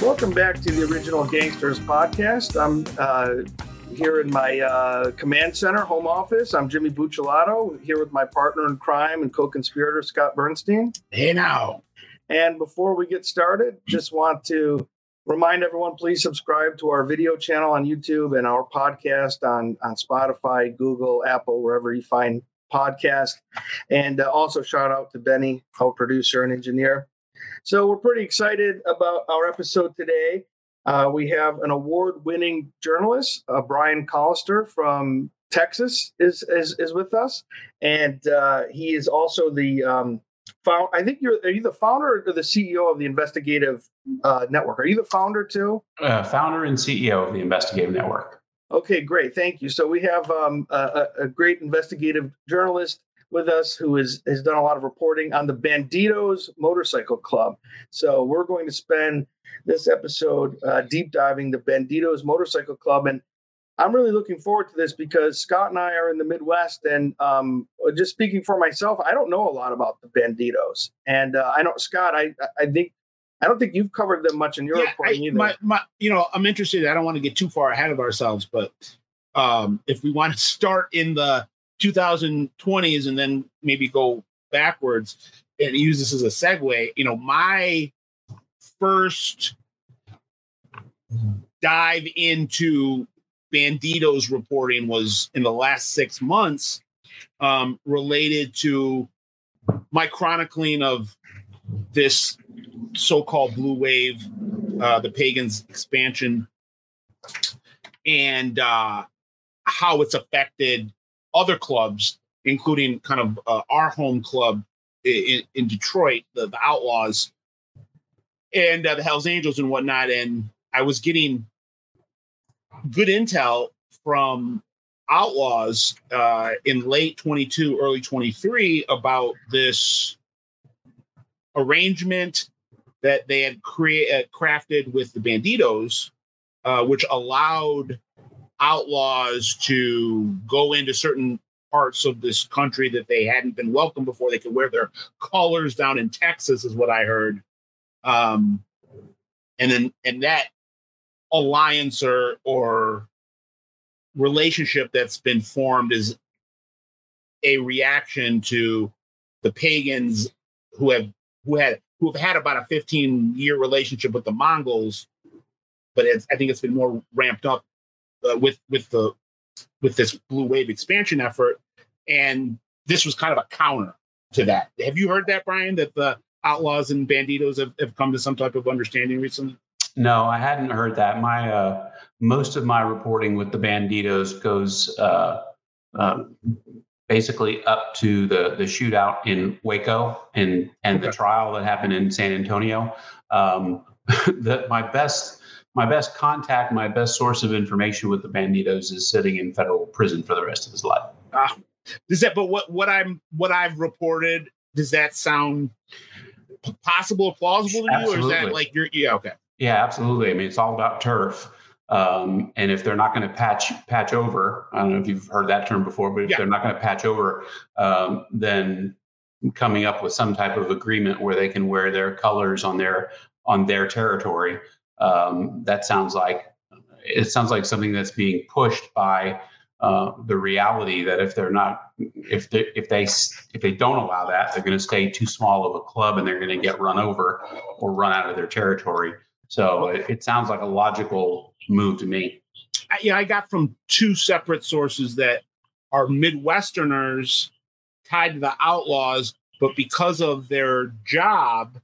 Welcome back to the Original Gangsters podcast. I'm uh, here in my uh, command center, home office. I'm Jimmy Buccellato, here with my partner in crime and co-conspirator Scott Bernstein. Hey now. And before we get started, just want to remind everyone please subscribe to our video channel on YouTube and our podcast on, on Spotify, Google, Apple, wherever you find podcast. And uh, also shout out to Benny, our producer and engineer. So we're pretty excited about our episode today. Uh, we have an award-winning journalist, uh, Brian Collister from Texas, is is, is with us, and uh, he is also the um, found. I think you're are you the founder or the CEO of the Investigative uh, Network? Are you the founder too? Uh, founder and CEO of the Investigative Network. Okay, great, thank you. So we have um, a, a great investigative journalist with us who is, has done a lot of reporting on the Bandidos Motorcycle Club. So we're going to spend this episode uh, deep diving the Bandidos Motorcycle Club. And I'm really looking forward to this because Scott and I are in the Midwest. And um, just speaking for myself, I don't know a lot about the Bandidos. And uh, I know, Scott, I, I think I don't think you've covered them much in your yeah, reporting I, either. My, my, you know, I'm interested. I don't want to get too far ahead of ourselves, but um, if we want to start in the 2020s and then maybe go backwards and use this as a segue, you know, my first dive into Bandidos reporting was in the last six months um, related to my chronicling of this so-called blue wave, uh, the pagans expansion, and uh, how it's affected other clubs, including kind of uh, our home club in, in Detroit, the, the, Outlaws, and uh, the Hells Angels and whatnot. And I was getting good intel from Outlaws uh, in late 22, early 23 about this arrangement that they had created uh, crafted with the Bandidos, uh, which allowed outlaws to go into certain parts of this country that they hadn't been welcome before. They could wear their colors down in Texas, is what I heard. Um, and then and that alliance or or relationship that's been formed is a reaction to the pagans who have who had who have had about a 15 year relationship with the Mongols, but I think it's been more ramped up uh, with with the with this blue wave expansion effort, and this was kind of a counter to that. Have you heard that, Brian? That the outlaws and bandidos have, have come to some type of understanding recently? No, I hadn't heard that. My uh, most of my reporting with the bandidos goes uh, uh, basically up to the the shootout in Waco and and okay. the trial that happened in San Antonio. Um, the, my best my best contact, my best source of information with the Bandidos is sitting in federal prison for the rest of his life. Ah, does that? But what what I'm what I've reported does that sound possible plausible to absolutely. you, or is that like you're yeah okay? Yeah, absolutely. I mean, it's all about turf. Um, and if they're not going to patch patch over, I don't know if you've heard that term before, but if yeah. they're not going to patch over, um, then coming up with some type of agreement where they can wear their colors on their on their territory um, that sounds like it sounds like something that's being pushed by uh, the reality that if they're not if they if they if they don't allow that they're going to stay too small of a club and they're going to get run over or run out of their territory. So it, it sounds like a logical move to me. Yeah i got from two separate sources that are midwesterners tied to the outlaws but because of their job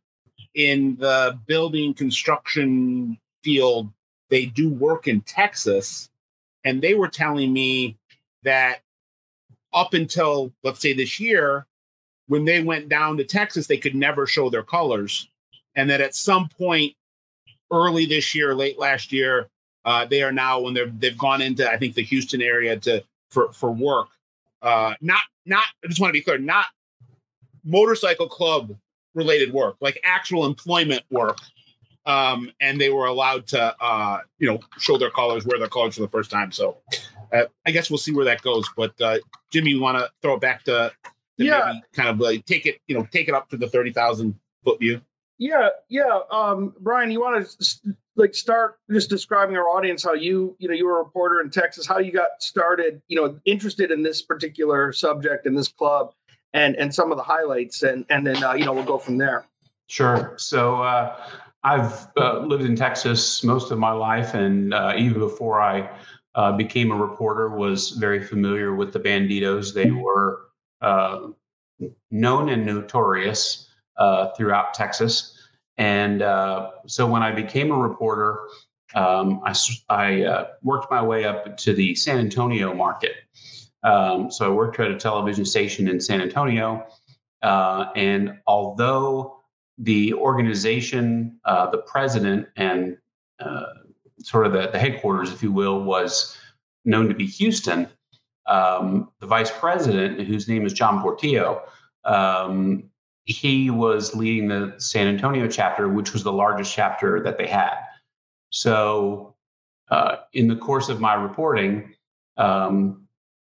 in the building construction field, they do work in Texas. And they were telling me that up until, let's say, this year, when they went down to Texas, they could never show their colors. And that at some point early this year, late last year, uh, they are now when they're they've gone into I think the Houston area to for for work. Uh, not not I just want to be clear, not motorcycle club related work, like actual employment work. Um, and they were allowed to, uh, you know, show their colors, wear their colors for the first time. So uh, I guess we'll see where that goes. But uh, Jimmy, you want to throw it back to, to yeah. kind of like take it, you know, take it up to the 30,000 foot view? Yeah. Yeah. Um, Brian, you want to like start just describing our audience how you you know you were a reporter in Texas, how you got started, you know, interested in this particular subject in this club, and and some of the highlights, and and then uh, you know we'll go from there. Sure. So uh, I've uh, lived in Texas most of my life, and uh, even before I uh, became a reporter, was very familiar with the Bandidos. They were uh, known and notorious throughout Texas, and so when I became a reporter, um, I, I worked my way up to the San Antonio market. Um, so I worked at a television station in San Antonio, and although the organization, uh, the president, and uh, sort of the, the, headquarters, if you will, was known to be Houston. Um, the vice president, whose name is John Portillo, um, he was leading the San Antonio chapter, which was the largest chapter that they had. So, uh, in the course of my reporting, um,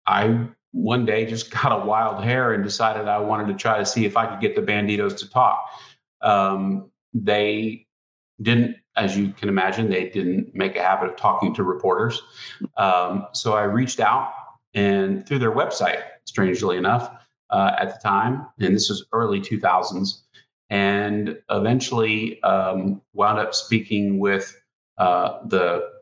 I one day just got a wild hair and decided I wanted to try to see if I could get the Bandidos to talk um, they didn't, as you can imagine, they didn't make a habit of talking to reporters. Um, so I reached out and through their website, strangely enough, uh, at the time, and this was early 2000s, and eventually um, wound up speaking with uh, the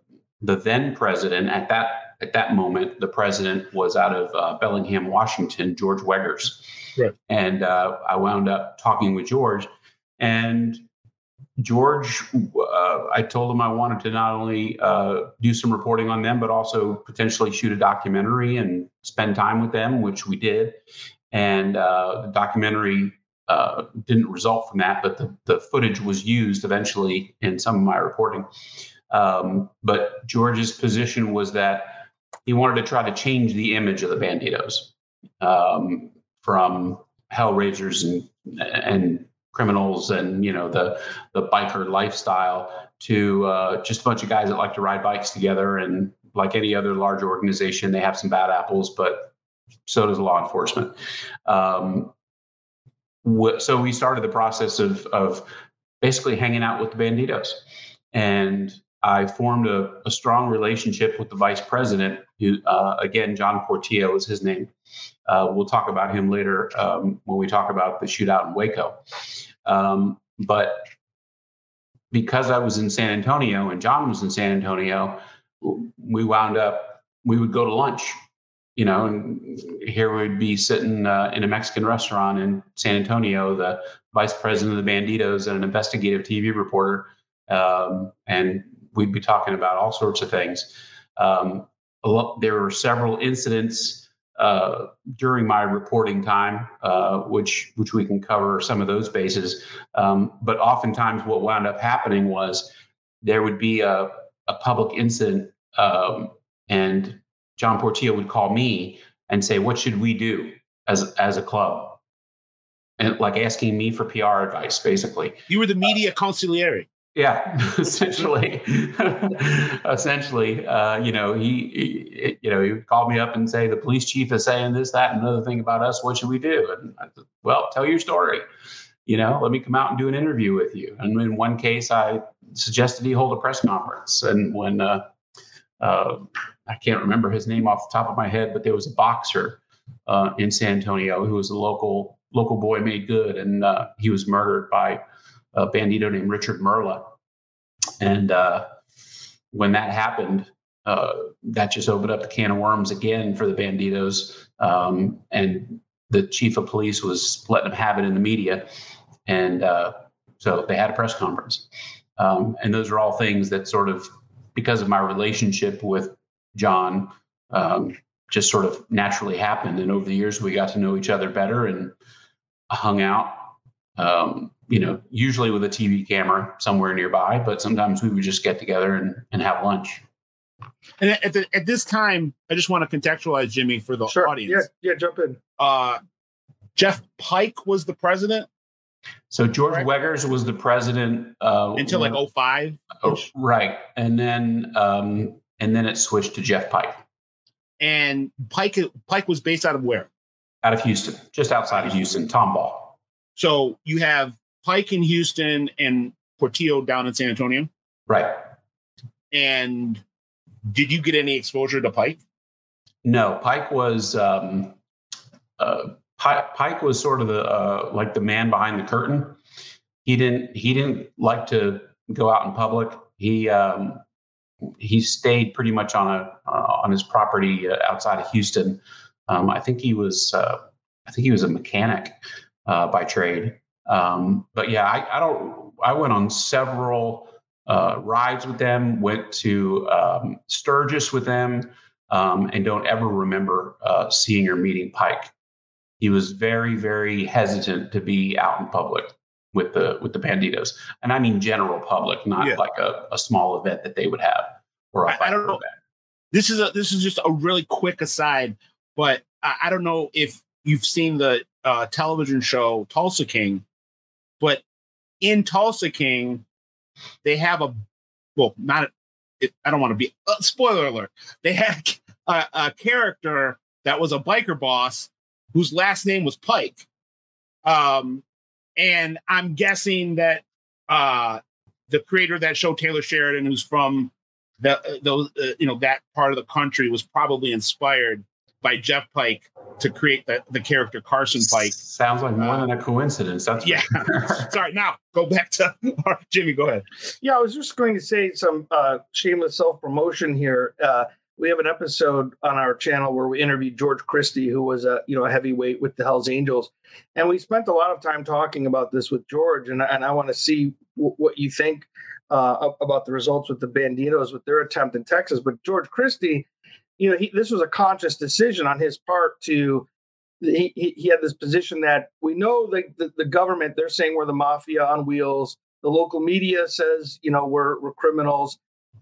the then president at that at that moment. The president was out of uh, Bellingham, Washington, George Wegers, right. and uh, I wound up talking with George and George, uh, I told him I wanted to not only uh, do some reporting on them, but also potentially shoot a documentary and spend time with them, which we did. And uh, the documentary uh, didn't result from that, but the, the footage was used eventually in some of my reporting. Um, but George's position was that he wanted to try to change the image of the Bandidos um, from Hellraisers and and criminals and you know the the biker lifestyle to uh, just a bunch of guys that like to ride bikes together. And like any other large organization they have some bad apples but so does law enforcement. Um, wh- so we started the process of of basically hanging out with the bandidos. And I formed a, a strong relationship with the vice president, who, uh, again, John Portillo is his name. Uh, we'll talk about him later um, when we talk about the shootout in Waco. Um, but because I was in San Antonio and John was in San Antonio, we wound up, we would go to lunch, you know, and here we'd be sitting uh, in a Mexican restaurant in San Antonio, the vice president of the Bandidos and an investigative TV reporter. Um, and we'd be talking about all sorts of things. Um, lot, there were several incidents uh, during my reporting time, uh, which which we can cover some of those bases. Um, but oftentimes, what wound up happening was there would be a, a public incident, um, and John Portillo would call me and say, "What should we do as as a club?" And like asking me for PR advice, basically. You were the media consigliere. Yeah, essentially, essentially, uh, you know, he, he, you know, he would call me up and say, the police chief is saying this, that, and another thing about us. What should we do? And I said, well, tell your story. You know, let me come out and do an interview with you. And in one case, I suggested he hold a press conference. And when uh, uh, I can't remember his name off the top of my head, but there was a boxer uh, in San Antonio who was a local local boy made good, and uh, he was murdered by a bandido named Richard Merla. And uh, when that happened, uh, that just opened up the can of worms again for the bandidos. Um, and the chief of police was letting them have it in the media. And uh, so they had a press conference. Um, and those are all things that sort of, because of my relationship with John, um, just sort of naturally happened. And over the years, we got to know each other better and hung out. Um, you know, usually with a TV camera somewhere nearby, but sometimes we would just get together and, and have lunch. And at, the, at this time, I just want to contextualize Jimmy for the sure. audience. Yeah, yeah, jump in. Uh, Jeff Pike was the president. So George right? Wegers was the president uh, until like 05. Oh, right, and then um, and then it switched to Jeff Pike. And Pike Pike was based out of where? Out of Houston, just outside of Houston, Tomball. So you have Pike in Houston and Portillo down in San Antonio. Right. and did you get any exposure to Pike? No, Pike was um, uh, Pike, Pike was sort of the uh, like the man behind the curtain. He didn't he didn't like to go out in public. He um, he stayed pretty much on a uh, on his property uh, outside of Houston. Um, I think he was uh, I think he was a mechanic uh, by trade. Um, but yeah, I, I, don't. I went on several uh, rides with them. Went to um, Sturgis with them, um, and don't ever remember uh, seeing or meeting Pike. He was very very hesitant to be out in public with the with the bandidos and i mean general public not yeah. like a, a small event that they would have or I, I don't know event. this is a this is just a really quick aside but I, I don't know if you've seen the uh, television show tulsa king but in tulsa king they have a well not it, i don't want to be uh, spoiler alert they had a, a character that was a biker boss whose last name was pike. Um and I'm guessing that uh, the creator of that show, Taylor Sheridan, who's from the uh, those uh, you know that part of the country, was probably inspired by Jeff Pike to create the, the character Carson Pike. Sounds like more uh, than a coincidence. That's yeah. Sorry. Now go back to Jimmy. Go ahead. Yeah, I was just going to say some uh, shameless self promotion here. Uh, we have an episode on our channel where we interviewed George Christie, who was a you know a heavyweight with the Hell's Angels, and we spent a lot of time talking about this with George, and and I want to see w- what you think uh, about the results with the Bandidos with their attempt in Texas. But George Christie, you know, he, this was a conscious decision on his part to. He, he, had this position that we know the, the, the government they're saying we're the mafia on wheels the local media says you know we're, we're criminals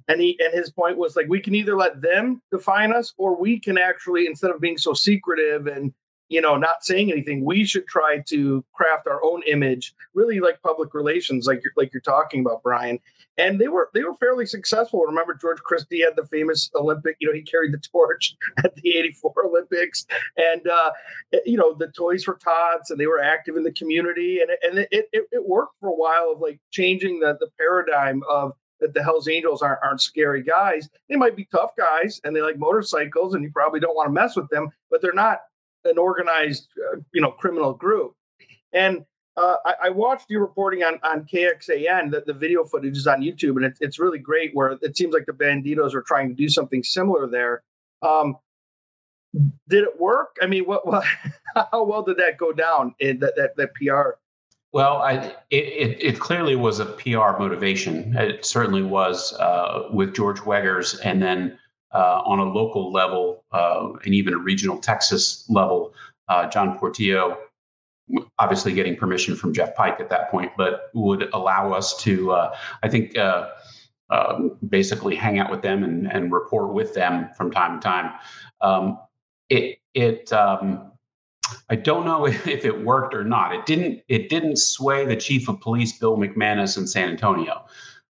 and he and his point was like we can either let them define us or we can actually instead of being so secretive and you know not saying anything we should try to craft our own image really like public relations like you're like you're talking about brian. And they were they were fairly successful. Remember george christie had the famous olympic you know he carried the torch at the 84 olympics. And uh you know the toys for tots and they were active in the community. And, and it, it, it worked for a while of like changing the the paradigm of that the Hells Angels aren't, aren't scary guys. They might be tough guys and they like motorcycles, and you probably don't want to mess with them, but they're not an organized, uh, you know, criminal group. And uh, I, I, watched your reporting on, on KXAN, that the video footage is on YouTube, and it, it's really great where it seems like the Bandidos are trying to do something similar there. Um, did it work? I mean, what, what how well did that go down in that, that, that PR well, I, it, it, it, clearly was a PR motivation. It certainly was uh, with George Wegers, and then uh, on a local level uh, and even a regional Texas level, uh, John Portillo, obviously getting permission from Jeff Pike at that point, but would allow us to, uh, I think, uh, um, basically hang out with them and, and report with them from time to time. Um, it it um, I don't know if, if it worked or not. It didn't. It didn't sway the chief of police, Bill McManus, in San Antonio.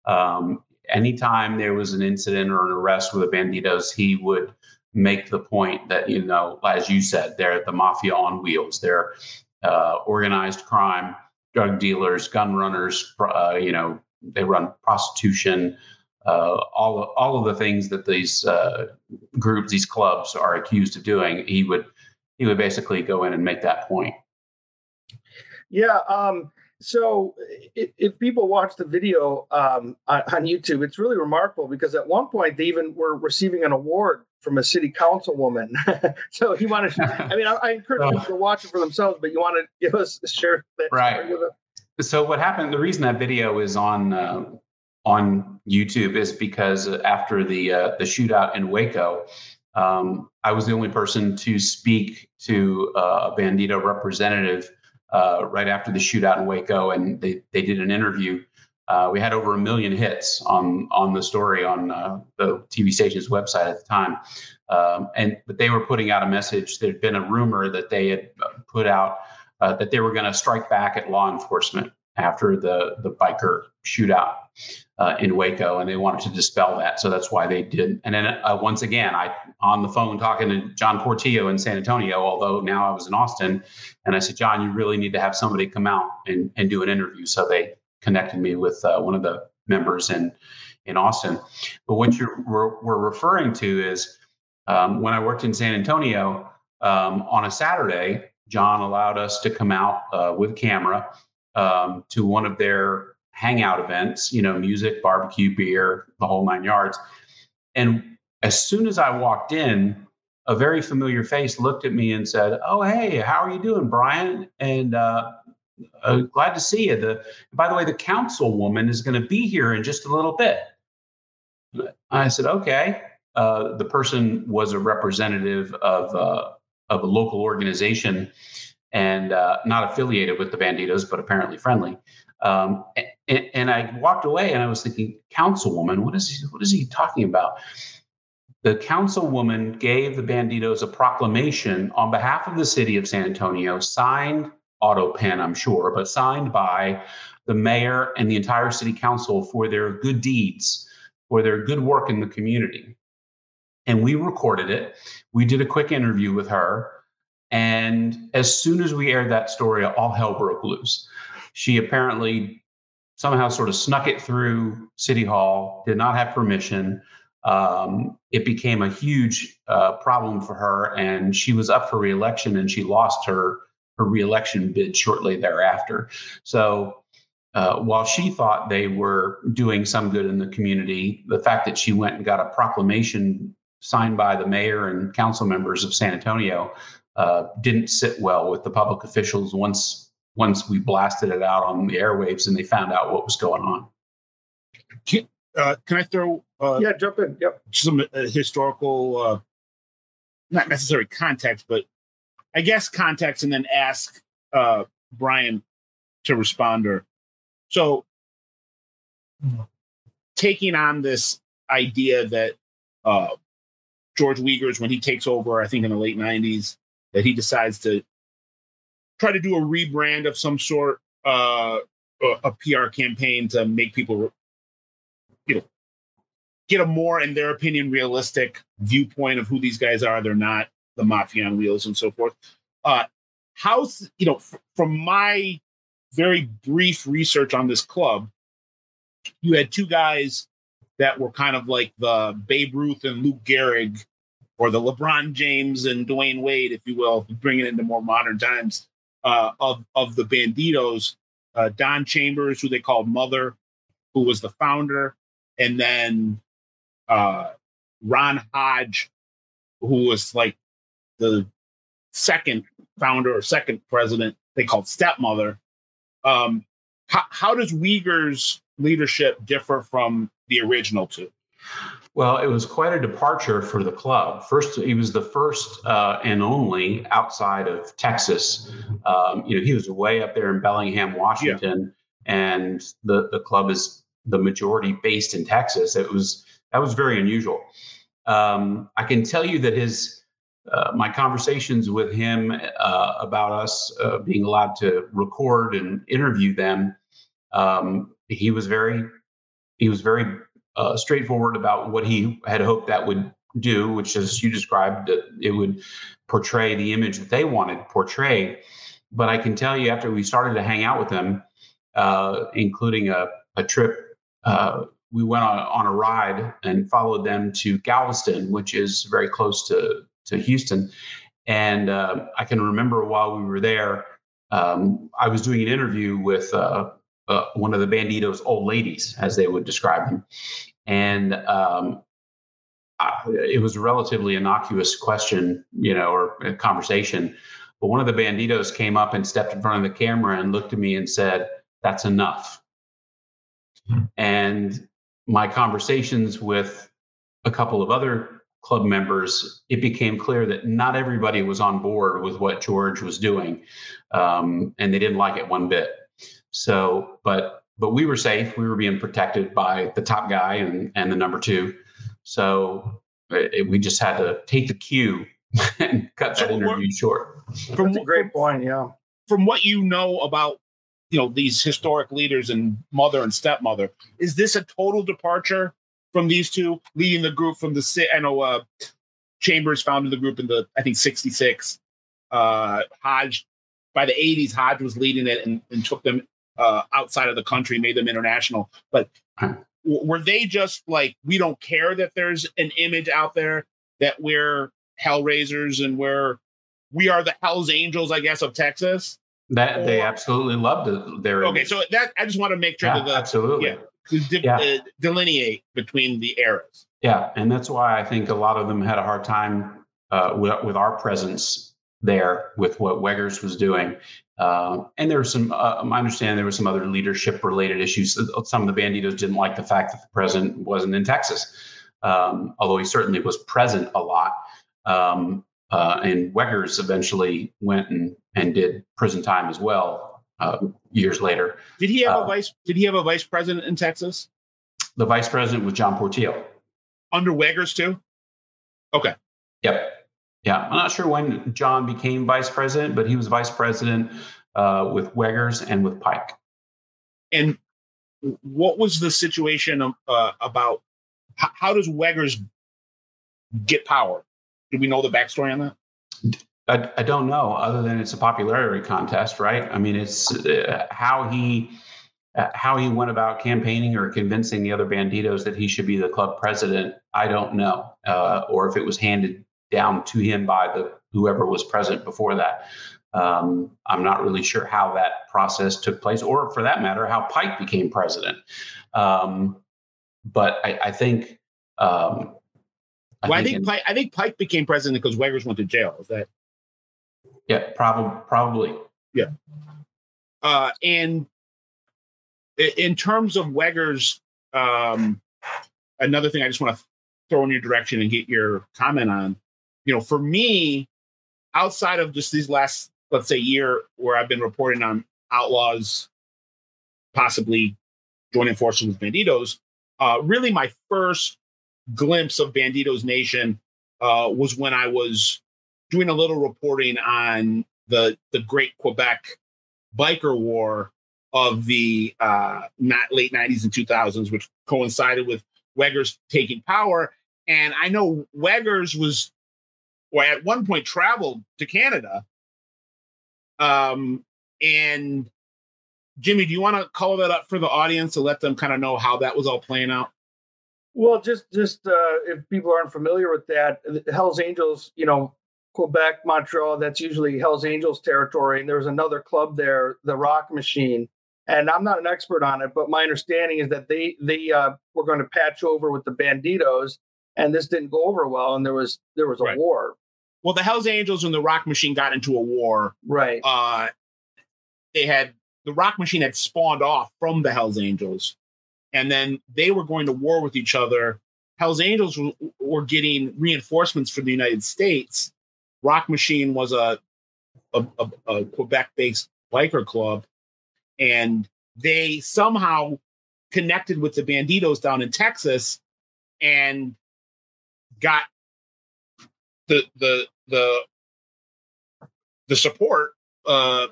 Um, anytime there was an incident or an arrest with the bandidos, he would make the point that you know, as you said, they're the mafia on wheels. They're uh, organized crime, drug dealers, gun runners. Uh, you know, they run prostitution. Uh, all all of the things that these uh, groups, these clubs, are accused of doing. He would he would basically go in and make that point. Yeah. Um, so if, if, people watch the video um, on, on, YouTube, it's really remarkable because at one point they even were receiving an award from a city councilwoman. so he wanted, I mean, I, I encourage people to watch it for themselves, but you want to give us a share that right. So what happened? The reason that video is on uh, on YouTube is because after the uh, the shootout in Waco, um, I was the only person to speak to uh, a Bandido representative uh, right after the shootout in Waco, and they, they did an interview. Uh, we had over a million hits on on the story on uh, the TV station's website at the time, um, and but they were putting out a message. There had been a rumor that they had put out uh, that they were going to strike back at law enforcement after the the biker shootout uh, in Waco, and they wanted to dispel that. So that's why they did. And then uh, once again, I on the phone talking to John Portillo in San Antonio, although now I was in Austin, and I said, John, you really need to have somebody come out and, and do an interview. So they connected me with uh, one of the members in in Austin. But what you're we're, we're referring to is um, when I worked in San Antonio um, on a Saturday, John allowed us to come out uh, with camera um, to one of their hangout events, you know, music, barbecue, beer, the whole nine yards. And as soon as I walked in, a very familiar face looked at me and said, "Oh, hey, how are you doing, Brian?" And uh, uh, glad to see you. The by the way, the councilwoman is going to be here in just a little bit. I said, "Okay." Uh, the person was a representative of uh, of a local organization and uh, not affiliated with the Bandidos, but apparently friendly. Um, and, and, I walked away and I was thinking, councilwoman, what is he, what is he talking about? The councilwoman gave the Bandidos a proclamation on behalf of the city of San Antonio, signed auto pen, I'm sure, but signed by the mayor and the entire city council for their good deeds, for their good work in the community. And we recorded it. We did a quick interview with her. And as soon as we aired that story, all hell broke loose. She apparently somehow sort of snuck it through City Hall, did not have permission. Um, it became a huge uh, problem for her, and she was up for reelection, and she lost her her reelection bid shortly thereafter. So, uh, while she thought they were doing some good in the community, the fact that she went and got a proclamation signed by the mayor and council members of San Antonio uh, didn't sit well with the public officials once once we blasted it out on the airwaves and they found out what was going on. Can, uh, can I throw? Uh, yeah, jump in. Yep. Some uh, historical, uh, not necessary context, but I guess context, and then ask uh, Brian to respond. Or so taking on this idea that uh, George Wegers, when he takes over, I think in the late '90s, that he decides to try to do a rebrand of some sort, uh, a PR campaign to make people, you know, get a more, in their opinion, realistic viewpoint of who these guys are. They're not the mafia on wheels and so forth. Uh, how's you know, f- from my very brief research on this club, you had two guys that were kind of like the Babe Ruth and Lou Gehrig or the LeBron James and Dwyane Wade, if you will, bring it into more modern times uh, of of the Bandidos. Uh, Don Chambers, who they called Mother, who was the founder, and then uh, Ron Hodge, who was like the second founder or second president. They called stepmother. Um, how, how does Wegers' leadership differ from the original two? Well, it was quite a departure for the club. First, he was the first uh, and only outside of Texas. Um, you know, he was way up there in Bellingham, Washington, yeah. and the the club is the majority based in Texas. It was that was very unusual. Um, I can tell you that his uh, my conversations with him uh, about us uh, being allowed to record and interview them, um, he was very he was very uh, straightforward about what he had hoped that would do, which, as you described, it would portray the image that they wanted portrayed. But I can tell you, after we started to hang out with them, uh, including a, a trip, uh, we went on, on a ride and followed them to Galveston, which is very close to, to Houston. And uh, I can remember while we were there, um, I was doing an interview with uh, uh, one of the bandidos old ladies as they would describe them and um, I, it was a relatively innocuous question you know or a conversation but one of the bandidos came up and stepped in front of the camera and looked at me and said that's enough hmm. and my conversations with a couple of other club members, it became clear that not everybody was on board with what George was doing, um, and they didn't like it one bit. So, but but we were safe. We were being protected by the top guy and and the number two. So it, we just had to take the cue and cut that so interview short. From, That's a great point. Yeah. From what you know about you know these historic leaders and mother and stepmother, is this a total departure from these two leading the group from the I know uh, Chambers founded the group in the I think '66. Uh, Hodge by the '80s, Hodge was leading it and, and took them uh, outside of the country, made them international. But were they just like we don't care that there's an image out there that we're hellraisers and we're we are the Hell's Angels, I guess, of Texas. That or, they absolutely loved it. their. Okay, so that I just want to make sure yeah, that the, absolutely yeah, de- yeah. Uh, delineate between the eras. Yeah, and that's why I think a lot of them had a hard time uh, with, with our presence there with what Wegers was doing. Uh, and there was some, uh, I understand there was some other leadership related issues. Some of the bandidos didn't like the fact that the president wasn't in Texas, um, although he certainly was present a lot. Um, uh, and Wegers eventually went and, and did prison time as well uh, years later. Did he have a uh, vice? Did he have a vice president in Texas? The vice president was John Portillo. Under Wegers too. Okay. Yep. Yeah, I'm not sure when John became vice president, but he was vice president uh, with Wegers and with Pike. And what was the situation uh, about? How, how does Wegers get power? Do we know the backstory on that? I, I, don't know, other than it's a popularity contest, right? I mean, it's uh, how he uh, how he went about campaigning or convincing the other bandidos that he should be the club president. I don't know, uh, or if it was handed down to him by the whoever was present before that. Um, I'm not really sure how that process took place, or for that matter, how Pike became president. Um, but I, I think. Um, I well, think I think in, Pike, I think Pike became president because Wegers went to jail. Is that? Yeah, probably. Probably. Yeah. Uh, and in terms of Wegers, um, another thing I just want to throw in your direction and get your comment on you know, for me, outside of just these last, let's say, year where I've been reporting on outlaws possibly joining forces with Bandidos, uh, really my first glimpse of Bandidos Nation uh, was when I was doing a little reporting on the the Great Quebec Biker War of the uh, not late '90s and 2000s, which coincided with Wegers taking power. And I know Wegers was or at one point traveled to Canada. Um, and Jimmy, do you want to call that up for the audience to let them kind of know how that was all playing out? Well, just just uh, if people aren't familiar with that, Hell's Angels, you know, Quebec, Montreal, that's usually Hell's Angels territory. And there's another club there, the Rock Machine. And I'm not an expert on it, but my understanding is that they they uh, were going to patch over with the Bandidos, and this didn't go over well, and there was there was a right. war. Well, the Hell's Angels and the Rock Machine got into a war. Right. Uh, they had the Rock Machine had spawned off from the Hell's Angels, and then they were going to war with each other. Hell's Angels were, were getting reinforcements from the United States. Rock Machine was a a, a, a Quebec-based biker club, and they somehow connected with the Bandidos down in Texas and got the the the the support uh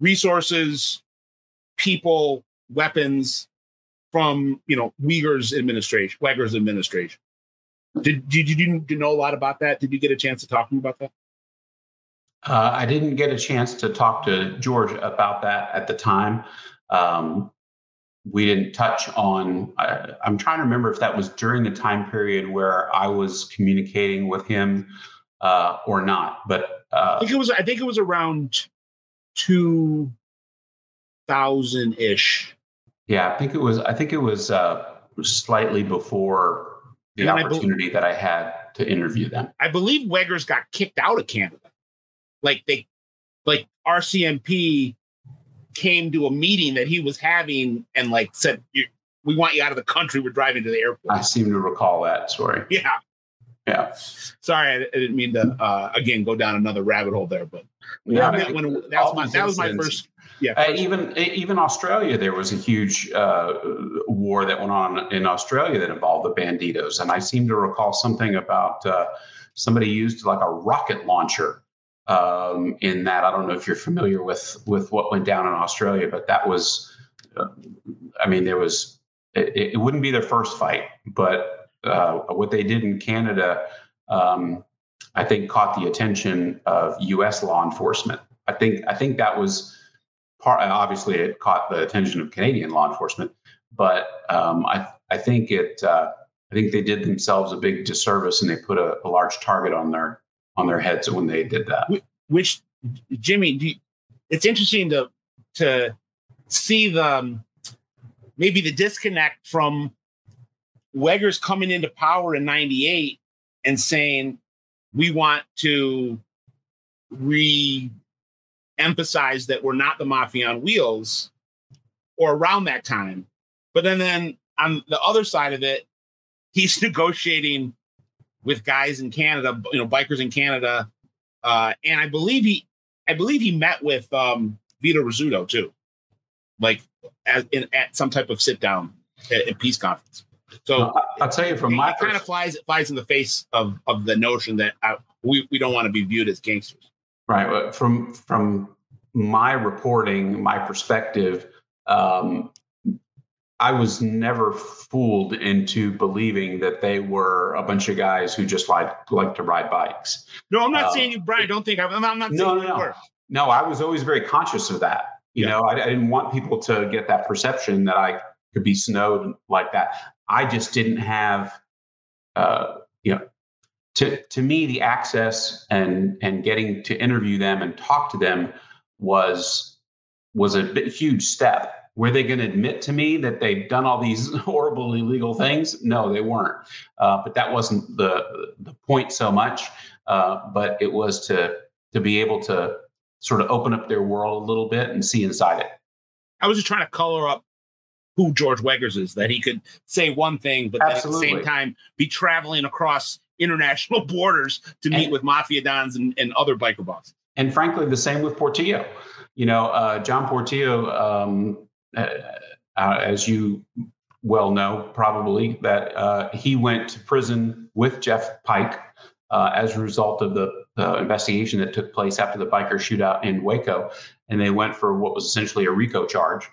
resources people weapons from you know Wegers' administration Wegers administration. Did, did you, did you know a lot about that? Did you get a chance to talk to him about that? Uh, I didn't get a chance to talk to George about that at the time. Um, we didn't touch on I, am trying to remember if that was during the time period where i was communicating with him uh, or not but uh, i think it was i think it was around 2000-ish yeah i think it was i think it was uh, slightly before the and opportunity be- that i had to interview them. I believe wegers got kicked out of canada. Like they like rcmp came to a meeting that he was having and like said, "We want you out of the country. We're driving to the airport." I seem to recall that story. Yeah, yeah. Sorry, I, didn't mean to uh, again go down another rabbit hole there, but yeah, that, when, that was my that was my first. Yeah, uh, even even Australia, there was a huge uh, war that went on in Australia that involved the Bandidos, and I seem to recall something about uh, somebody used like a rocket launcher um, in that. I don't know if you're familiar with with what went down in Australia, but that was, uh, I mean, there was it, it, wouldn't be their first fight, but uh, what they did in Canada, um, I think, caught the attention of U.S. law enforcement. I think I think that was part. Obviously, it caught the attention of Canadian law enforcement, but um, I I think it uh, I think they did themselves a big disservice and they put a, a, large target on their on their heads when they did that. Which Jimmy, you, it's interesting to to see the um, maybe the disconnect from Wegers coming into power in '98 and saying we want to re-emphasize that we're not the mafia on wheels or around that time but then then on the other side of it he's negotiating with guys in canada you know bikers in canada uh, and i believe he i believe he met with um vito rizzuto too like as in at some type of sit down at, at peace conference so I'll tell you from my it kind of flies flies in the face of of the notion that I, uh, we we don't want to be viewed as gangsters. Right. From from my reporting, my perspective, um, I was never fooled into believing that they were a bunch of guys who just like like to ride bikes. No, I'm not uh, saying you, Brian. Don't think I'm, I'm not. No, no, no. No, I was always very conscious of that. You yeah. know, I, I, didn't want people to get that perception that I could be snowed like that. I just didn't have, uh, you know, to to me the access and and getting to interview them and talk to them was was a bit, huge step. Were they going to admit to me that they'd done all these horrible illegal things? No, they weren't. Uh, but that wasn't the the point so much. Uh, but it was to to be able to sort of open up their world a little bit and see inside it. I was just trying to color up who George Wegers is, that he could say one thing, but at the same time be traveling across international borders to meet and, with mafia dons and, and, other biker bosses. And frankly, the same with Portillo. You know, uh, John Portillo, um, uh, uh, as you well know, probably that uh, he went to prison with Jeff Pike uh, as a result of the investigation that took place after the biker shootout in Waco, and they went for what was essentially a RICO charge.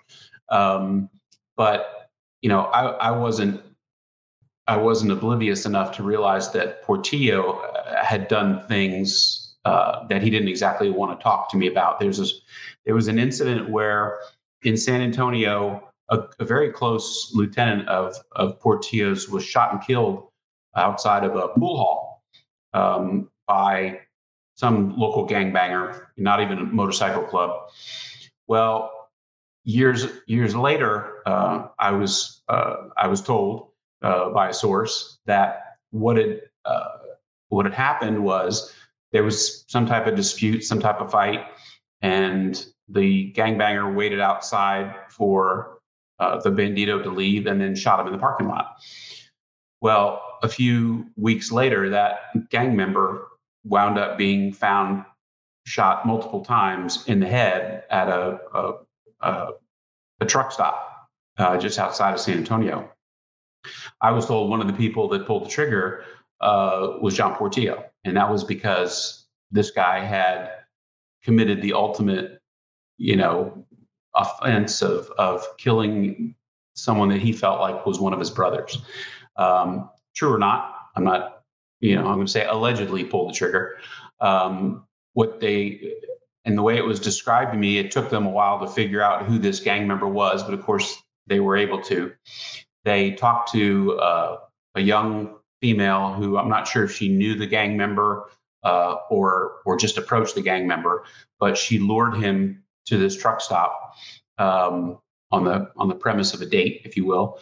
Um, but you know, I, I wasn't I wasn't oblivious enough to realize that Portillo had done things uh, that he didn't exactly want to talk to me about. There's this, there was an incident where in San Antonio, a, a, very close lieutenant of of Portillo's was shot and killed outside of a pool hall um, by some local gangbanger, not even a motorcycle club. Well, years years later, uh, I was uh, I was told uh, by a source that what had uh, what had happened was there was some type of dispute, some type of fight, and the gangbanger waited outside for uh, the bandido to leave and then shot him in the parking lot. Well, a few weeks later, that gang member wound up being found shot multiple times in the head at a, a uh, a truck stop uh, just outside of San Antonio. I was told one of the people that pulled the trigger uh, was John Portillo, and that was because this guy had committed the ultimate, you know, offense of of killing someone that he felt like was one of his brothers. Um, true or not, I'm not, you know, I'm going to say allegedly pulled the trigger. Um, what they and the way it was described to me, it took them a while to figure out who this gang member was, but of course they were able to. They talked to uh, a young female who I'm not sure if she knew the gang member uh, or or just approached the gang member, but she lured him to this truck stop um, on the on the premise of a date, if you will.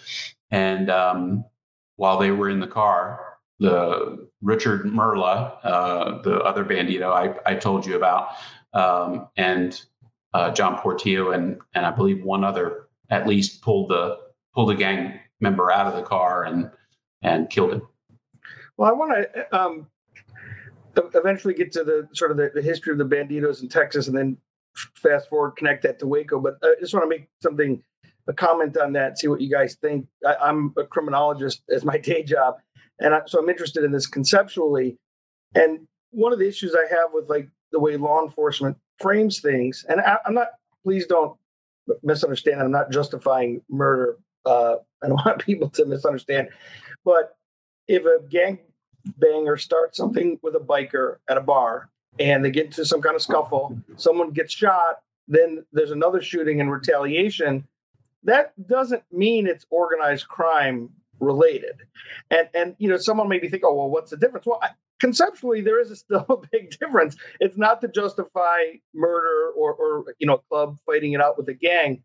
And um, while they were in the car, the Richard Merla, uh, the other bandido I, I told you about, um, and uh, John Portillo and and I believe one other at least pulled the pulled the gang member out of the car and and killed him. Well, I want to um, eventually get to the sort of the, the, history of the bandidos in Texas, and then fast forward connect that to Waco. But I just want to make something a comment on that, see what you guys think. I, am a criminologist as my day job, and I, so I'm interested in this conceptually. And one of the issues I have with like the way law enforcement frames things. And I, am not, please don't misunderstand. I'm not justifying murder. Uh, I don't want people to misunderstand. But if a gang banger starts something with a biker at a bar and they get into some kind of scuffle, someone gets shot, then there's another shooting in retaliation. that doesn't mean it's organized crime related. And and you know, someone maybe think, oh well, what's the difference? Well, I, conceptually, there is a still a big difference. It's not to justify murder or or you know, a club fighting it out with a gang,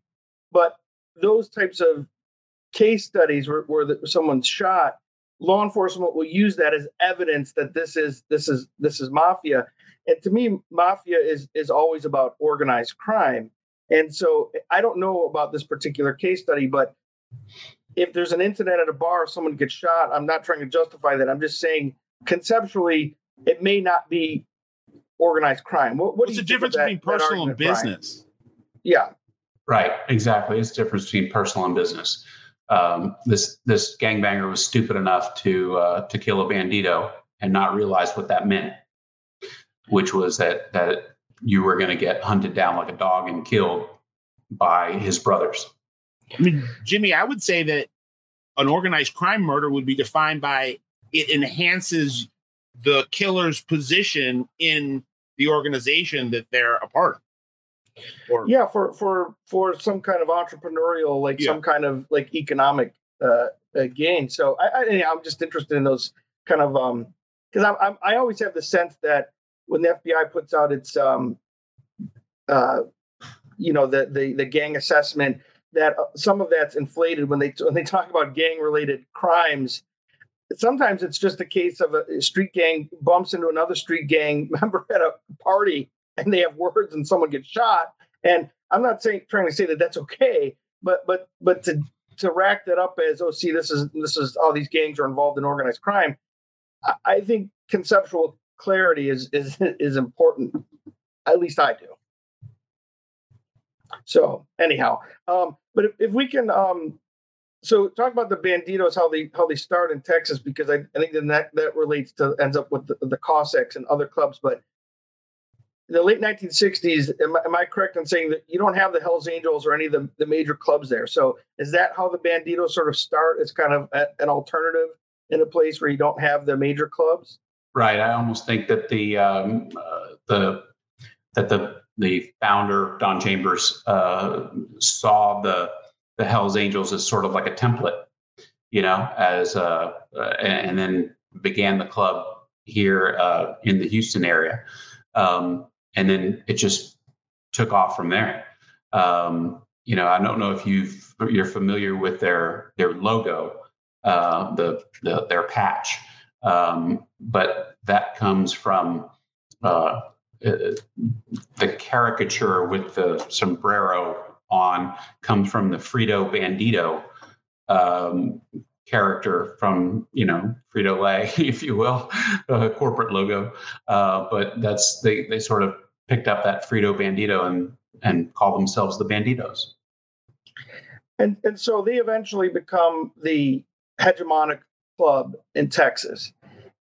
but those types of case studies where, where the, someone's shot, law enforcement will use that as evidence that this is this is this is mafia. And to me, mafia is is always about organized crime. And so I don't know about this particular case study, but if there's an incident at a bar, someone gets shot, I'm not trying to justify that. I'm just saying conceptually, it may not be organized crime. What, what What's the difference that, between personal and business? Brian? Yeah. Right. Exactly. It's the difference between personal and business. Um, this this gangbanger was stupid enough to uh, to kill a bandido and not realize what that meant, which was that that you were going to get hunted down like a dog and killed by his brothers. I mean, Jimmy, I would say that an organized crime murder would be defined by it enhances the killer's position in the organization that they're a part of. Or, yeah, for for for some kind of entrepreneurial, like yeah. some kind of like economic uh, uh, gain. So I, I am just interested in those kind of um because I, I I always have the sense that when the FBI puts out its um uh you know the the the gang assessment that uh, some of that's inflated when they when they talk about gang related crimes. Sometimes it's just a case of a street gang bumps into another street gang member at a party and they have words and someone gets shot. And i'm not saying trying to say that that's okay but but but to to rack that up as oh see this is this is all these gangs are involved in organized crime i, I think conceptual clarity is is is important at least i do so anyhow, um, but if, if we can, um, so talk about the bandidos, how they how they start in Texas, because I, I think then that that relates to ends up with the, the Cossacks and other clubs. But the late 1960s, am, am, I correct in saying that you don't have the Hells Angels or any of the, the major clubs there? So is that how the bandidos sort of start? It's kind of a, an alternative in a place where you don't have the major clubs. Right. I almost think that the um, uh, the that the the founder Don Chambers uh, saw the the Hell's Angels as sort of like a template, you know, as uh, uh, and then began the club here uh, in the Houston area, um, and then it just took off from there. Um, you know, I don't know if you've you're familiar with their their logo, uh, the, the their patch, um, but that comes from uh, uh, the caricature with the sombrero on comes from the Frito Bandito um, character from you know Frito Lay, if you will, uh, corporate logo. Uh, but that's they they sort of picked up that Frito Bandito and and call themselves the Bandidos. And and so they eventually become the hegemonic club in Texas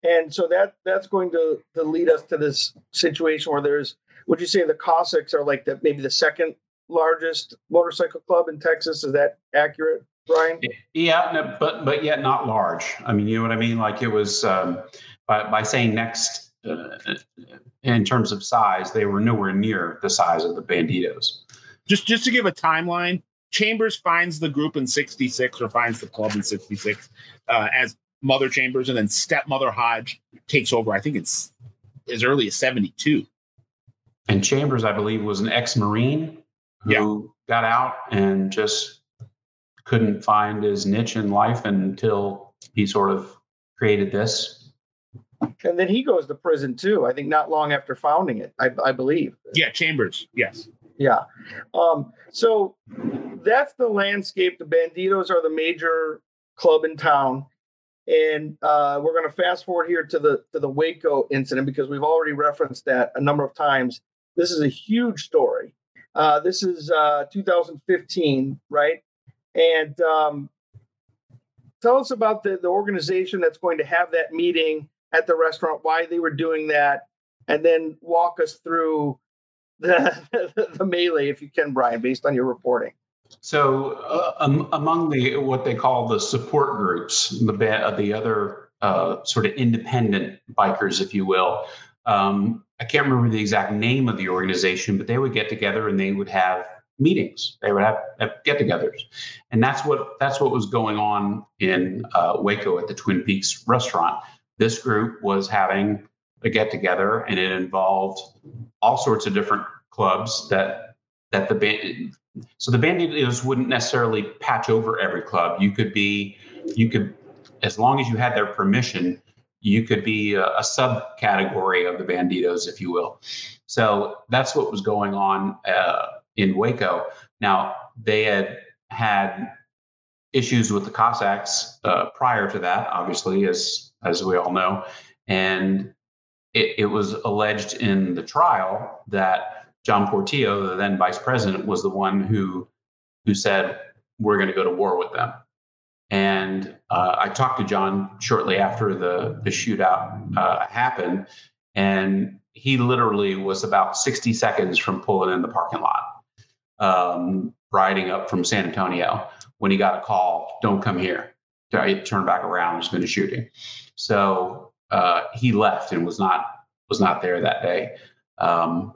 and so that that's going to, to lead us to this situation where there's would you say the Cossacks are like the maybe the second largest motorcycle club in Texas? Is that accurate, Brian? Yeah, no, but but yet not large. I mean, you know what I mean? Like it was um, by by saying next uh, in terms of size, they were nowhere near the size of the Bandidos. Just just to give a timeline, Chambers finds the group in '66 or finds the club in '66 uh, as Mother Chambers, and then stepmother Hodge takes over. I think it's as early as '72. And Chambers, I believe, was an ex-marine who yeah. got out and just couldn't find his niche in life until he sort of created this. And then he goes to prison too. I think not long after founding it. I, I believe. Yeah, Chambers. Yes. Yeah. Um, so that's the landscape. The Bandidos are the major club in town. And uh, we're going to fast forward here to the to the Waco incident because we've already referenced that a number of times. This is a huge story. Uh, this is uh, 2015, right? And um, tell us about the, the organization that's going to have that meeting at the restaurant, why they were doing that, and then walk us through the, the, the melee, if you can, Brian, based on your reporting. So, uh, um, among the what they call the support groups, the the other uh, sort of independent bikers, if you will, um, I can't remember the exact name of the organization, but they would get together and they would have meetings. They would have, have get-togethers, and that's what that's what was going on in uh, Waco at the Twin Peaks restaurant. This group was having a get-together, and it involved all sorts of different clubs that that the band. So the Bandidos wouldn't necessarily patch over every club. You could be, you could, as long as you had their permission, you could be a, a subcategory of the Bandidos, if you will. So that's what was going on uh, in Waco. Now they had had issues with the Cossacks uh, prior to that, obviously, as as we all know, and it, it was alleged in the trial that John Portillo, the then vice president, was the one who who said we're going to go to war with them. And uh, I talked to John shortly after the the shootout uh, happened, and he literally was about 60 seconds from pulling in the parking lot, um, riding up from San Antonio when he got a call, "Don't come here." Turn back around. There's been a shooting. So uh, he left and was not was not there that day. Um,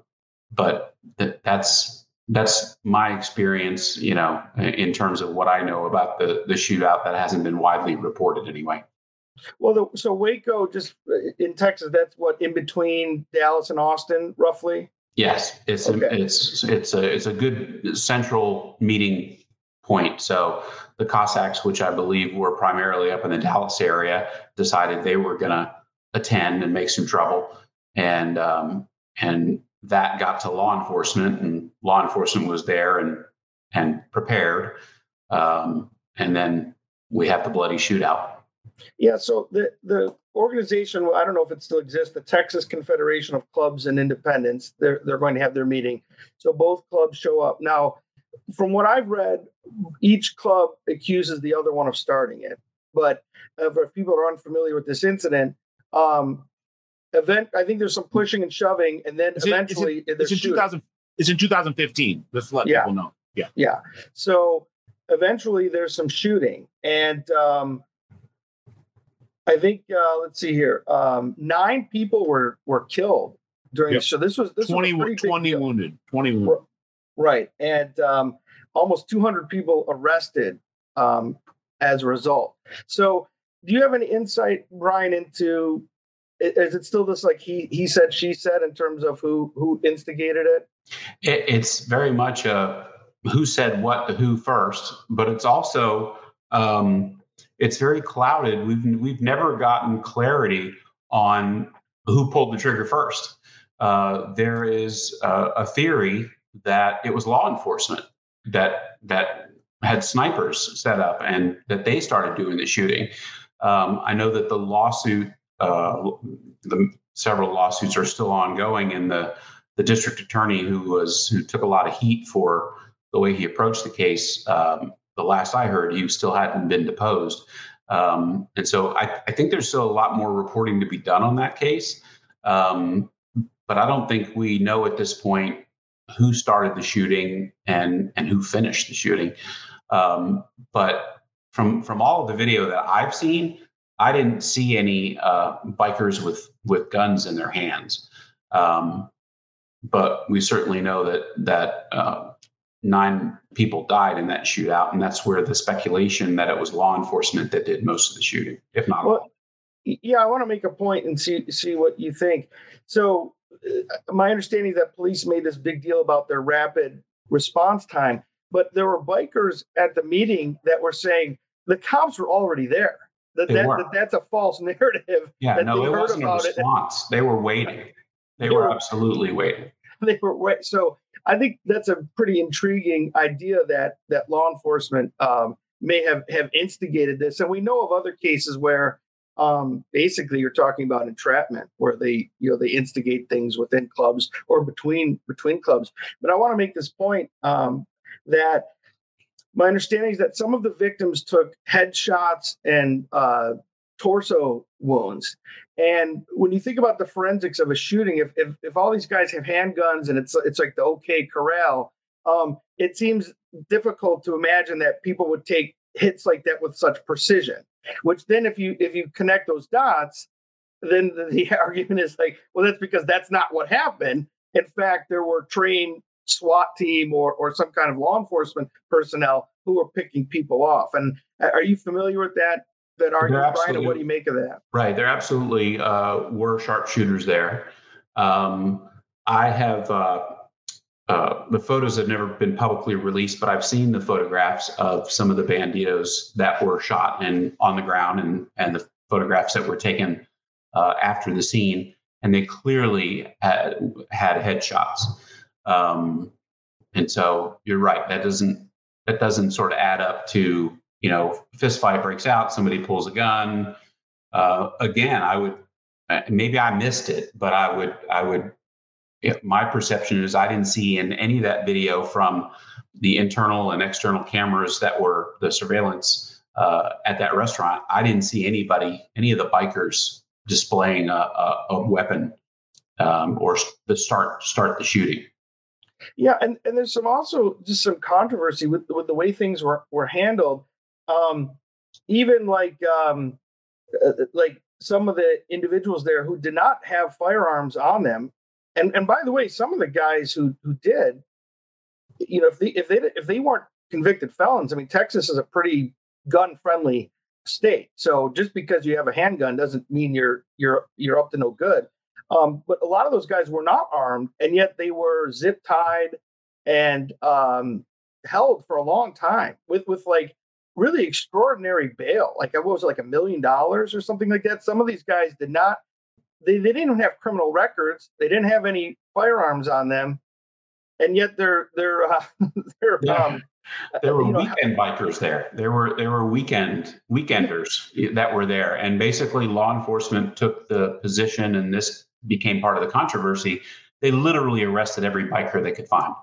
but th- that's that's my experience, you know, in terms of what I know about the the shootout that hasn't been widely reported anyway. Well, the, so Waco, just uh, in Texas, that's what in between Dallas and Austin, roughly. Yes, it's okay. a, it's it's a it's a good central meeting point. So the Cossacks, which I believe were primarily up in the Dallas area, decided they were going to attend and make some trouble, and um, and that got to law enforcement, and law enforcement was there and and prepared, um, and then we have the bloody shootout. Yeah, so the the organization, I don't know if it still exists, the Texas Confederation of Clubs and Independents, they're they're going to have their meeting. So both clubs show up. Now, from what I've read, each club accuses the other one of starting it. But if people are unfamiliar with this incident, um, event I think there's some pushing and shoving, and then is eventually it, it's, in 2000, it's in 2015. Let's let yeah. people know. Yeah, yeah. So eventually there's some shooting, and um, I think uh, let's see here. Um, nine people were were killed during. Yep. So this was this 20, was 20 wounded. Twenty wounded. Right, and um, almost 200 people arrested um, as a result. So, do you have any insight, Brian, into is it still this like he he said she said in terms of who who instigated it? it it's very much a who said what to who first, but it's also um, it's very clouded. We've we've never gotten clarity on who pulled the trigger first. Uh, there is a theory that it was law enforcement that that had snipers set up and that they started doing the shooting. Um, I know that the lawsuit, uh, the several lawsuits are still ongoing, and the the district attorney who was who took a lot of heat for the way he approached the case um, the last I heard, he still hadn't been deposed. Um, and so I, I, think there's still a lot more reporting to be done on that case. Um, but I don't think we know at this point who started the shooting and and who finished the shooting. Um, but from from all of the video that I've seen, I didn't see any uh, bikers with with guns in their hands. Um, but we certainly know that that uh, nine people died in that shootout, and that's where the speculation that it was law enforcement that did most of the shooting, if not well, all. Yeah, I want to make a point and see see what you think. So, uh, my understanding is that police made this big deal about their rapid response time, but there were bikers at the meeting that were saying the cops were already there. That, that, that that's a false narrative. Yeah, no, it wasn't a response. It. They were waiting. They, they were, were absolutely waiting. They were wait. So I think that's a pretty intriguing idea that that law enforcement um, may have have instigated this, and we know of other cases where um, basically you're talking about entrapment, where they you know they instigate things within clubs or between between clubs. But I want to make this point um, that my understanding is that some of the victims took headshots and uh, torso wounds. And when you think about the forensics of a shooting, if if, if all these guys have handguns and it's it's like the OK Corral, um, it seems difficult to imagine that people would take hits like that with such precision. Which then, if you if you connect those dots, then the, the argument is like, well, that's because that's not what happened. In fact, there were trained SWAT team or or some kind of law enforcement personnel who are picking people off. And uh, are you familiar with that that argument, Brian? And what do you make of that? Right, there absolutely uh, were sharpshooters there. Um, I have. Uh, uh, the photos have never been publicly released, but I've seen the photographs of some of the bandidos that were shot and on the ground, and and the photographs that were taken uh, after the scene, and they clearly had, had headshots. Um, and so you're right. That doesn't that doesn't sort of add up to you know fist fight breaks out, somebody pulls a gun. Uh, again, I would uh, maybe I missed it, but I would I would my perception is I didn't see in any of that video from the internal and external cameras that were the surveillance uh, at that restaurant. I didn't see anybody, any of the bikers displaying a, a, a weapon um, or the start start the shooting. Yeah, and, and there's some also just some controversy with with the way things were were handled. Um, even like um, uh, like some of the individuals there who did not have firearms on them and and by the way, some of the guys who who did, you know, if they if they if they weren't convicted felons, I mean, Texas is a pretty gun friendly state. So just because you have a handgun doesn't mean you're you're you're up to no good. Um, but a lot of those guys were not armed, and yet they were zip tied and um, held for a long time with with like really extraordinary bail. Like what was it, like a million dollars or something like that. Some of these guys did not they, they didn't have criminal records. They didn't have any firearms on them, and yet they're they're uh, they're yeah. um, there were weekend know, bikers there. There were there were weekend weekenders that were there, and basically law enforcement took the position, and this became part of the controversy. They literally arrested every biker they could find.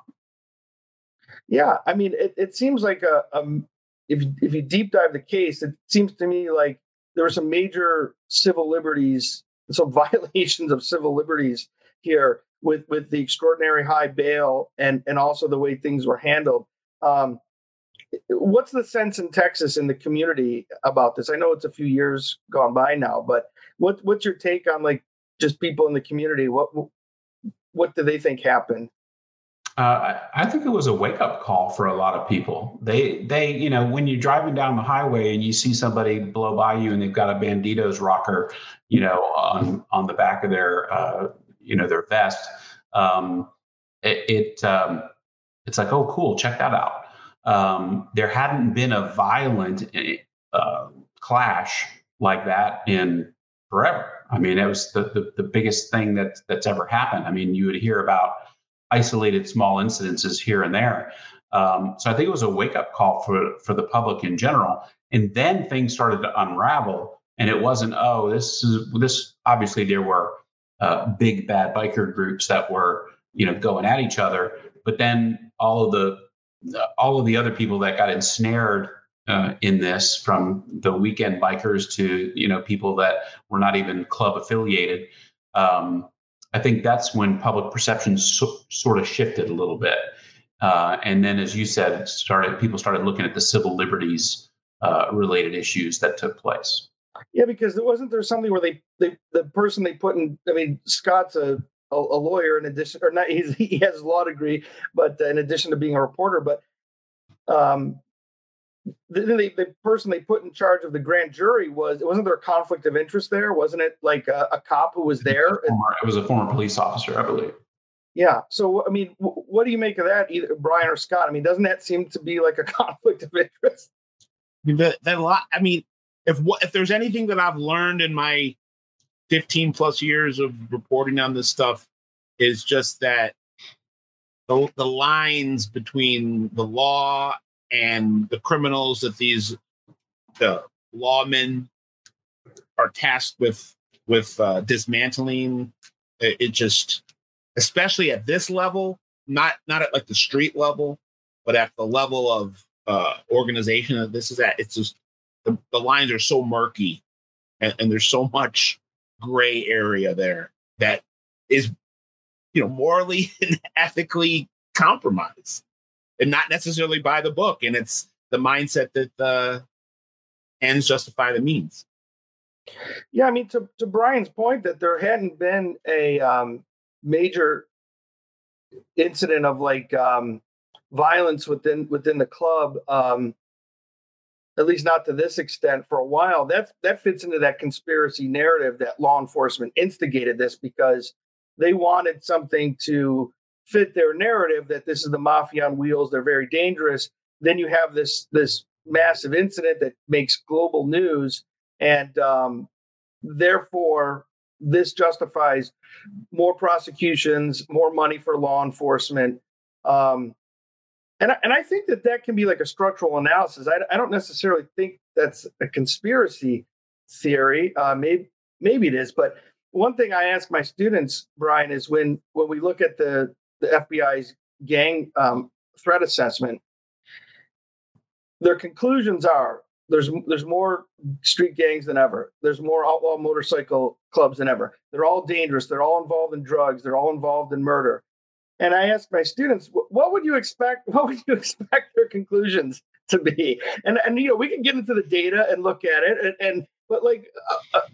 Yeah, I mean, it, it seems like a, a if if you deep dive the case, it seems to me like there were some major civil liberties some violations of civil liberties here with with the extraordinary high bail and and also the way things were handled. Um, what's the sense in Texas in the community about this? I know it's a few years gone by now, but what what's your take on like just people in the community? What what do they think happened? Uh, I think it was a wake up call for a lot of people. They, they, you know, when you're driving down the highway and you see somebody blow by you and they've got a Bandidos rocker, you know, on on the back of their, uh, you know, their vest, um, it, it um, it's like, oh, cool, check that out. Um, there hadn't been a violent uh, clash like that in forever. I mean, it was the, the, the biggest thing that that's ever happened. I mean, you would hear about isolated small incidences here and there. Um, so I think it was a wake up call for for the public in general. And then things started to unravel, and it wasn't oh this is this. Obviously, there were uh, big bad biker groups that were you know going at each other, but then all of the all of the other people that got ensnared uh, in this, from the weekend bikers to you know people that were not even club affiliated. Um, I think that's when public perception so, sort of shifted a little bit. Uh, and then, as you said, started people started looking at the civil liberties uh, related issues that took place. Yeah, because there wasn't there something where they, they the person they put in. I mean, Scott's a, a, lawyer in addition, or not. He's, he has a law degree, but in addition to being a reporter, but um, the, the, the, person they put in charge of the grand jury was wasn't there a conflict of interest there wasn't it like a, a cop who was there? it was a former police officer i believe. Yeah so i mean w- what do you make of that either brian or scott? I mean doesn't that seem to be like a conflict of interest? That, that lot i mean if what if there's anything that i've learned in my 15 plus years of reporting on this stuff is just that the, the lines between the law and the criminals that these the lawmen are tasked with with uh, dismantling it, it, just especially at this level not not at like the street level but at the level of uh, organization that this is at it's just the, the lines are so murky and, and there's so much gray area there that is you know morally and ethically compromised and not necessarily by the book. And it's the mindset that the ends justify the means. Yeah, I mean, to, to Brian's point, that there hadn't been a um, major incident of like um, violence within within the club. Um, at least not to this extent for a while. That that fits into that conspiracy narrative that law enforcement instigated this because they wanted something to fit their narrative that this is the mafia on wheels. They're very dangerous. Then you have this this massive incident that makes global news, and um, therefore this justifies more prosecutions, more money for law enforcement. Um, and I, and I think that that can be like a structural analysis. I, I don't necessarily think that's a conspiracy theory. Uh, maybe maybe it is, but one thing I ask my students, Brian, is when when we look at the the FBI's gang um, threat assessment, their conclusions are there's there's more street gangs than ever. There's more outlaw motorcycle clubs than ever. They're all dangerous. They're all involved in drugs. They're all involved in murder. And I ask my students, what would you expect? What would you expect their conclusions to be? And and you know, we can get into the data and look at it, and, and but like uh, uh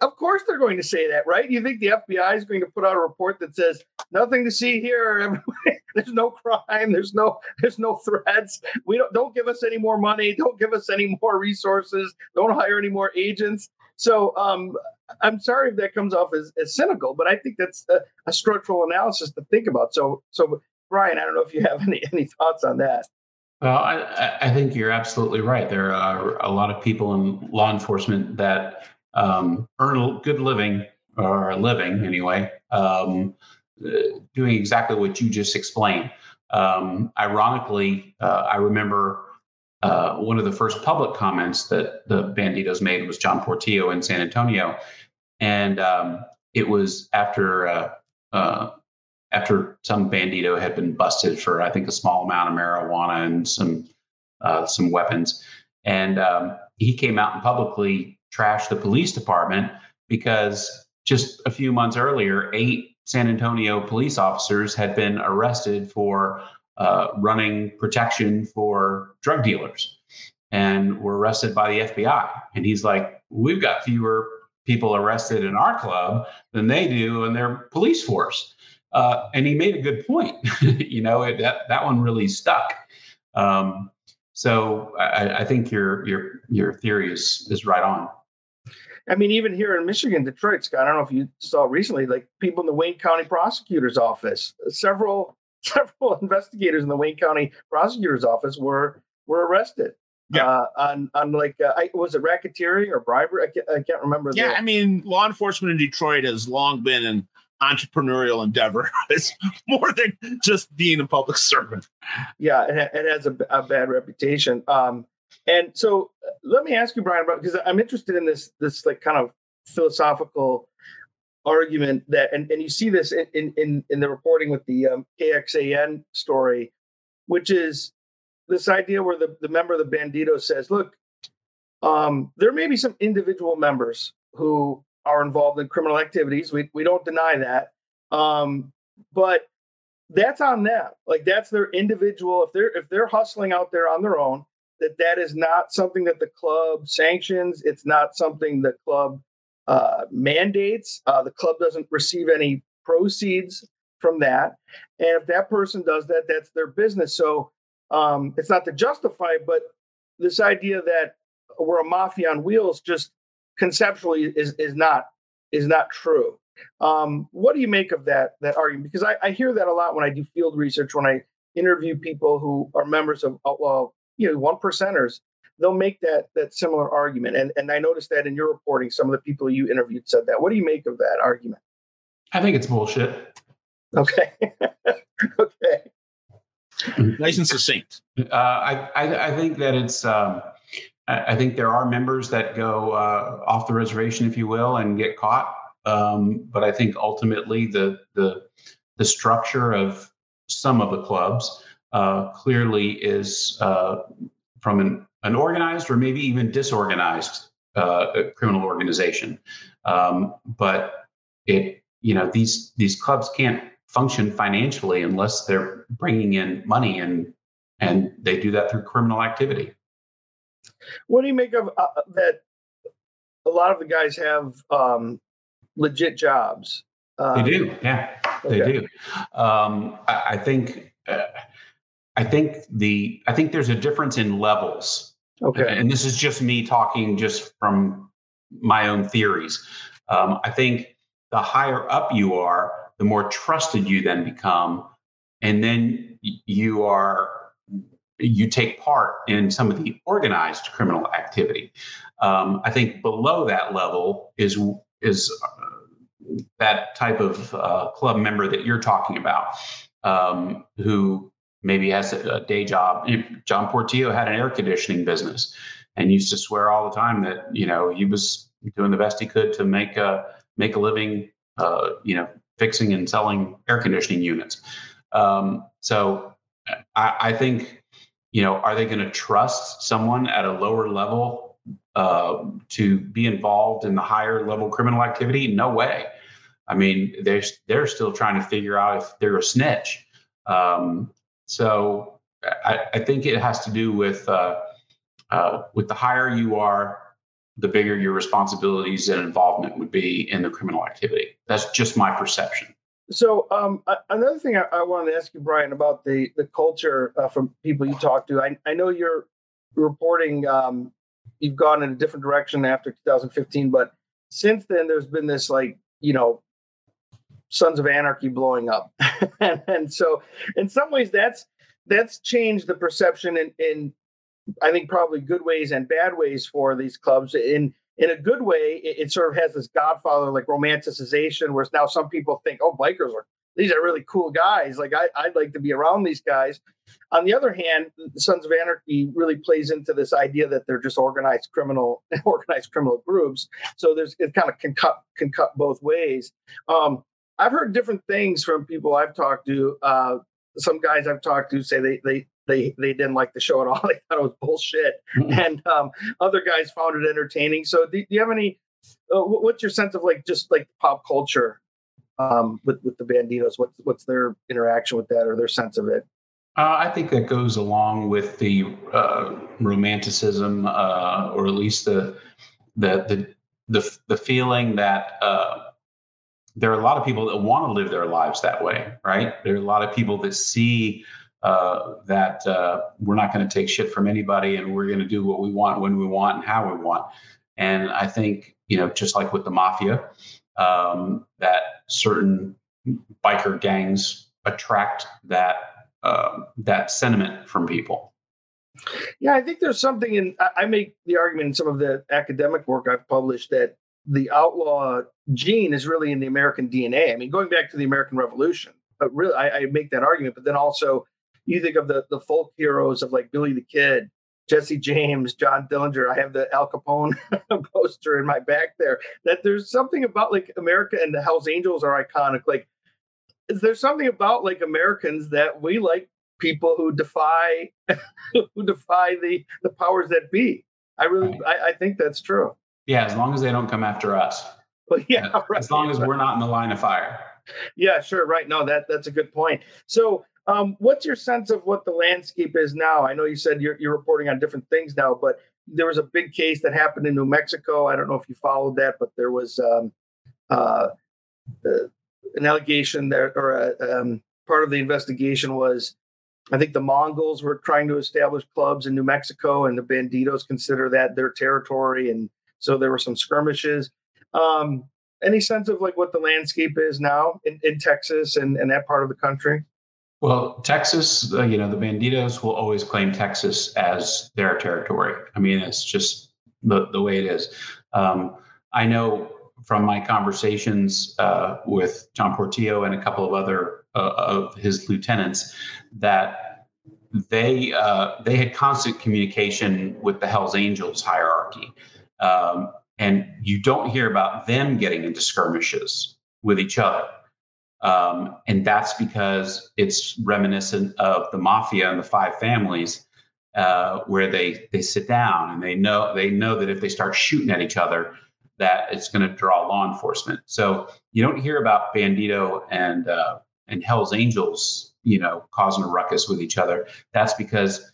of course they're going to say that, right? You think the FBI is going to put out a report that says nothing to see here, there's no crime, there's no there's no threats. We don't don't give us any more money, don't give us any more resources, don't hire any more agents. So um, I'm sorry if that comes off as, as cynical, but I think that's a, a, structural analysis to think about. So so Brian, I don't know if you have any any thoughts on that. Well, I, I think you're absolutely right. There are a lot of people in law enforcement that um, earn a good living or a living anyway, um, doing exactly what you just explained. Um, ironically, uh, I remember uh, one of the first public comments that the Bandidos made was John Portillo in San Antonio, and um, it was after uh, uh, after some bandido had been busted for I think a small amount of marijuana and some uh, some weapons, and um, he came out and publicly trash the police department because just a few months earlier, eight San Antonio police officers had been arrested for uh, running protection for drug dealers and were arrested by the FBI. And he's like, We've got fewer people arrested in our club than they do in their police force. Uh, and he made a good point. you know, it, that, that one really stuck. Um, so I, I think your your your theory is is right on. I mean, even here in Michigan, Detroit, Scott, I don't know if you saw recently, like people in the Wayne County Prosecutor's Office, several several investigators in the Wayne County Prosecutor's Office were were arrested. Yeah. Uh, on on like uh, I, was it racketeering or bribery? I can't, I can't remember. Yeah, the, I mean, law enforcement in Detroit has long been an entrepreneurial endeavor. it's more than just being a public servant. Yeah, it, it has a, a, bad reputation. Um, and so uh, let me ask you, Brian, about because I'm interested in this this like kind of philosophical argument that, and, and you see this in in in the reporting with the um, KXAN story, which is this idea where the, the member of the bandido says, look, um, there may be some individual members who are involved in criminal activities. We we don't deny that. Um, but that's on them. Like that's their individual. If they're if they're hustling out there on their own, that that is not something that the club sanctions. It's not something the club uh, mandates. Uh, the club doesn't receive any proceeds from that. And if that person does that, that's their business. So um, it's not to justify, but this idea that we're a mafia on wheels just conceptually is is not is not true. Um, what do you make of that that argument? Because I, I hear that a lot when I do field research, when I interview people who are members of outlaw you know one percenters they'll make that that similar argument. And and i noticed that in your reporting some of the people you interviewed said that. What do you make of that argument? I think it's bullshit. Okay. Okay. Nice and succinct. Uh, I, I, I think that it's um, I, I, think there are members that go uh, off the reservation if you will and get caught. Um, but i think ultimately the the the structure of some of the clubs uh, clearly is uh, from an, an, organized or maybe even disorganized uh, criminal organization. Um, but it, you know, these these clubs can't function financially unless they're bringing in money and and they do that through criminal activity. What do you make of uh, that? A lot of the guys have um, legit jobs Um, they do, yeah, they okay. do. Um, I, I, think. Uh, I think the I think there's a difference in levels. Okay. And this is just me talking just from my own theories. Um, I think the higher up you are, the more trusted you then become, and then you are you take part in some of the organized criminal activity. Um, I think below that level is is uh, that type of uh, club member that you're talking about, um, who maybe has a, day job. John Portillo had an air conditioning business and used to swear all the time that you know he was doing the best he could to make a make a living, uh, you know, fixing and selling air conditioning units. Um, so I, I, think you know, are they going to trust someone at a lower level uh, to be involved in the higher level criminal activity? No way. I mean, they're they're still trying to figure out if they're a snitch. Um, so I, I, think it has to do with uh, uh, with the higher you are, the bigger your responsibilities and involvement would be in the criminal activity. That's just my perception. So um, another thing I, I, wanted to ask you, Brian, about the the culture uh, from people you talk to. I, I know you're reporting um, you've gone in a different direction after 2015, but since then there's been this like you know Sons of Anarchy blowing up, and, and, so in some ways that's that's changed the perception in, in I think probably good ways and bad ways for these clubs. In in a good way, it, it sort of has this Godfather like romanticization, where now some people think, oh, bikers are these are really cool guys. Like I, I'd like to be around these guys. On the other hand, Sons of Anarchy really plays into this idea that they're just organized criminal, organized criminal groups. So there's it kind of can cut can cut both ways. Um, I've heard different things from people I've talked to. Uh, some guys I've talked to say they they they they didn't like the show at all. They thought it was bullshit, mm-hmm. and um, other guys found it entertaining. So, do, do you have any? Uh, what's your sense of like just like pop culture um, with with the Bandidos? What's what's their interaction with that or their sense of it? Uh, I think that goes along with the uh, romanticism, uh, or at least the the the the, the feeling that uh, there are a lot of people that want to live their lives that way, right? There are a lot of people that see uh, that uh, we're not going to take shit from anybody and we're going to do what we want when we want and how we want. And I think, you know, just like with the mafia, um, that certain biker gangs attract that uh, that sentiment from people. Yeah, I think there's something in. I make the argument in some of the academic work I've published that the outlaw gene is really in the American DNA. I mean, going back to the American Revolution, but really, I, I, make that argument. But then also, you think of the the folk heroes of like Billy the Kid, Jesse James, John Dillinger. I have the Al Capone poster in my back there. That there's something about like America and the Hell's Angels are iconic. Like, is there something about like Americans that we like people who defy who defy the the powers that be. I really, right. I, I think that's true. Yeah, as long as they don't come after us. Well, yeah, right. As long as we're not in the line of fire. Yeah, sure. Right. No, that that's a good point. So, um, what's your sense of what the landscape is now? I know you said you're, you're reporting on different things now, but there was a big case that happened in New Mexico. I don't know if you followed that, but there was um, uh, uh, an allegation there, or a, um, part of the investigation was I think the Mongols were trying to establish clubs in New Mexico, and the Bandidos consider that their territory, and so there were some skirmishes. Um, any sense of like what the landscape is now in, in Texas and, and that part of the country? Well, Texas, uh, you know, the Bandidos will always claim Texas as their territory. I mean, it's just the, the way it is. Um, I know from my conversations uh, with John Portillo and a couple of other uh, of his lieutenants that they uh, they had constant communication with the Hell's Angels hierarchy. Um, and you don't hear about them getting into skirmishes with each other. Um, and that's because it's reminiscent of the mafia and the five families, uh, where they they sit down and they know they know that if they start shooting at each other, that it's going to draw law enforcement. So you don't hear about Bandido and uh, and Hell's Angels, you know, causing a ruckus with each other. That's because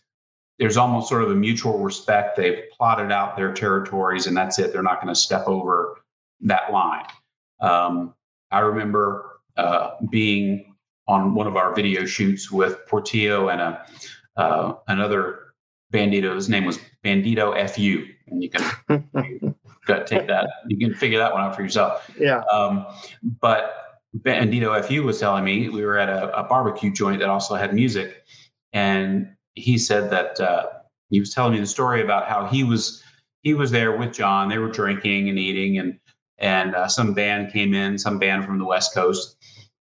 there's almost sort of a mutual respect. They've plotted out their territories, and that's it. They're not going to step over that line. Um, I remember uh, being on one of our video shoots with Portillo and a uh, another bandido. His name was Bandido FU, and you can got take that. You can figure that one out for yourself. Yeah. Um, but Bandido FU was telling me we were at a, a, barbecue joint that also had music, and he said that uh, he was telling me the story about how he was he was there with John. They were drinking and eating, and and uh, some band came in, some band from the West Coast,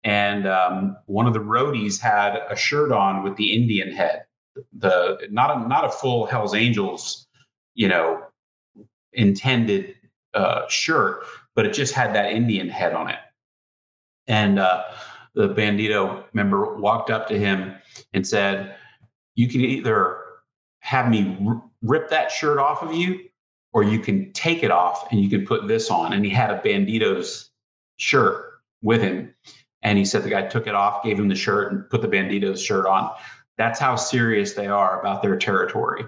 and um, one of the roadies had a shirt on with the Indian head, the not a not a full Hell's Angels, you know, intended uh, shirt, but it just had that Indian head on it. And uh, the bandido member walked up to him and said, "You can either have me r- rip that shirt off of you, or you can take it off and you can put this on." And he had a bandido's shirt with him. And he said the guy took it off, gave him the shirt, and put the bandido's shirt on. That's how serious they are about their territory.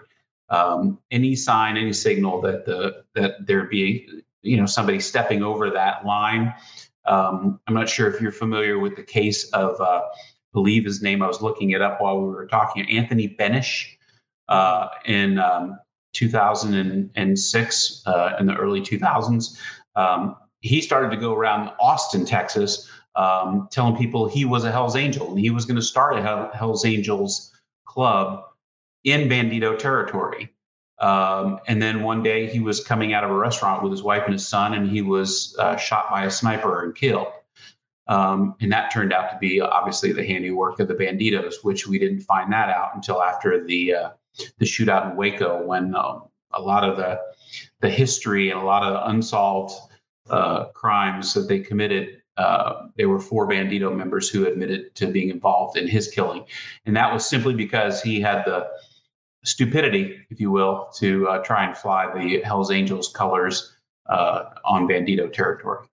Um, any sign, any signal that the that there be you know somebody stepping over that line. Um, I'm not sure if you're familiar with the case of uh, believe his name. I was looking it up while we were talking. Anthony Benesh uh, in um, 2006 uh, in the early 2000s. Um, he started to go around Austin, Texas, um, telling people he was a Hell's Angel and he was going to start a Hell's Angels club in Bandido territory. Um, and then one day he was coming out of a restaurant with his wife and his son, and he was uh, shot by a sniper and killed. Um, and that turned out to be obviously the handiwork of the bandidos, which we didn't find that out until after the uh, the shootout in Waco, when uh, a lot of the the history and a lot of unsolved uh, crimes that they committed uh, there were four Bandido members who admitted to being involved in his killing. And that was simply because he had the stupidity, if you will, to uh, try and fly the Hells Angels colors uh, on Bandido territory.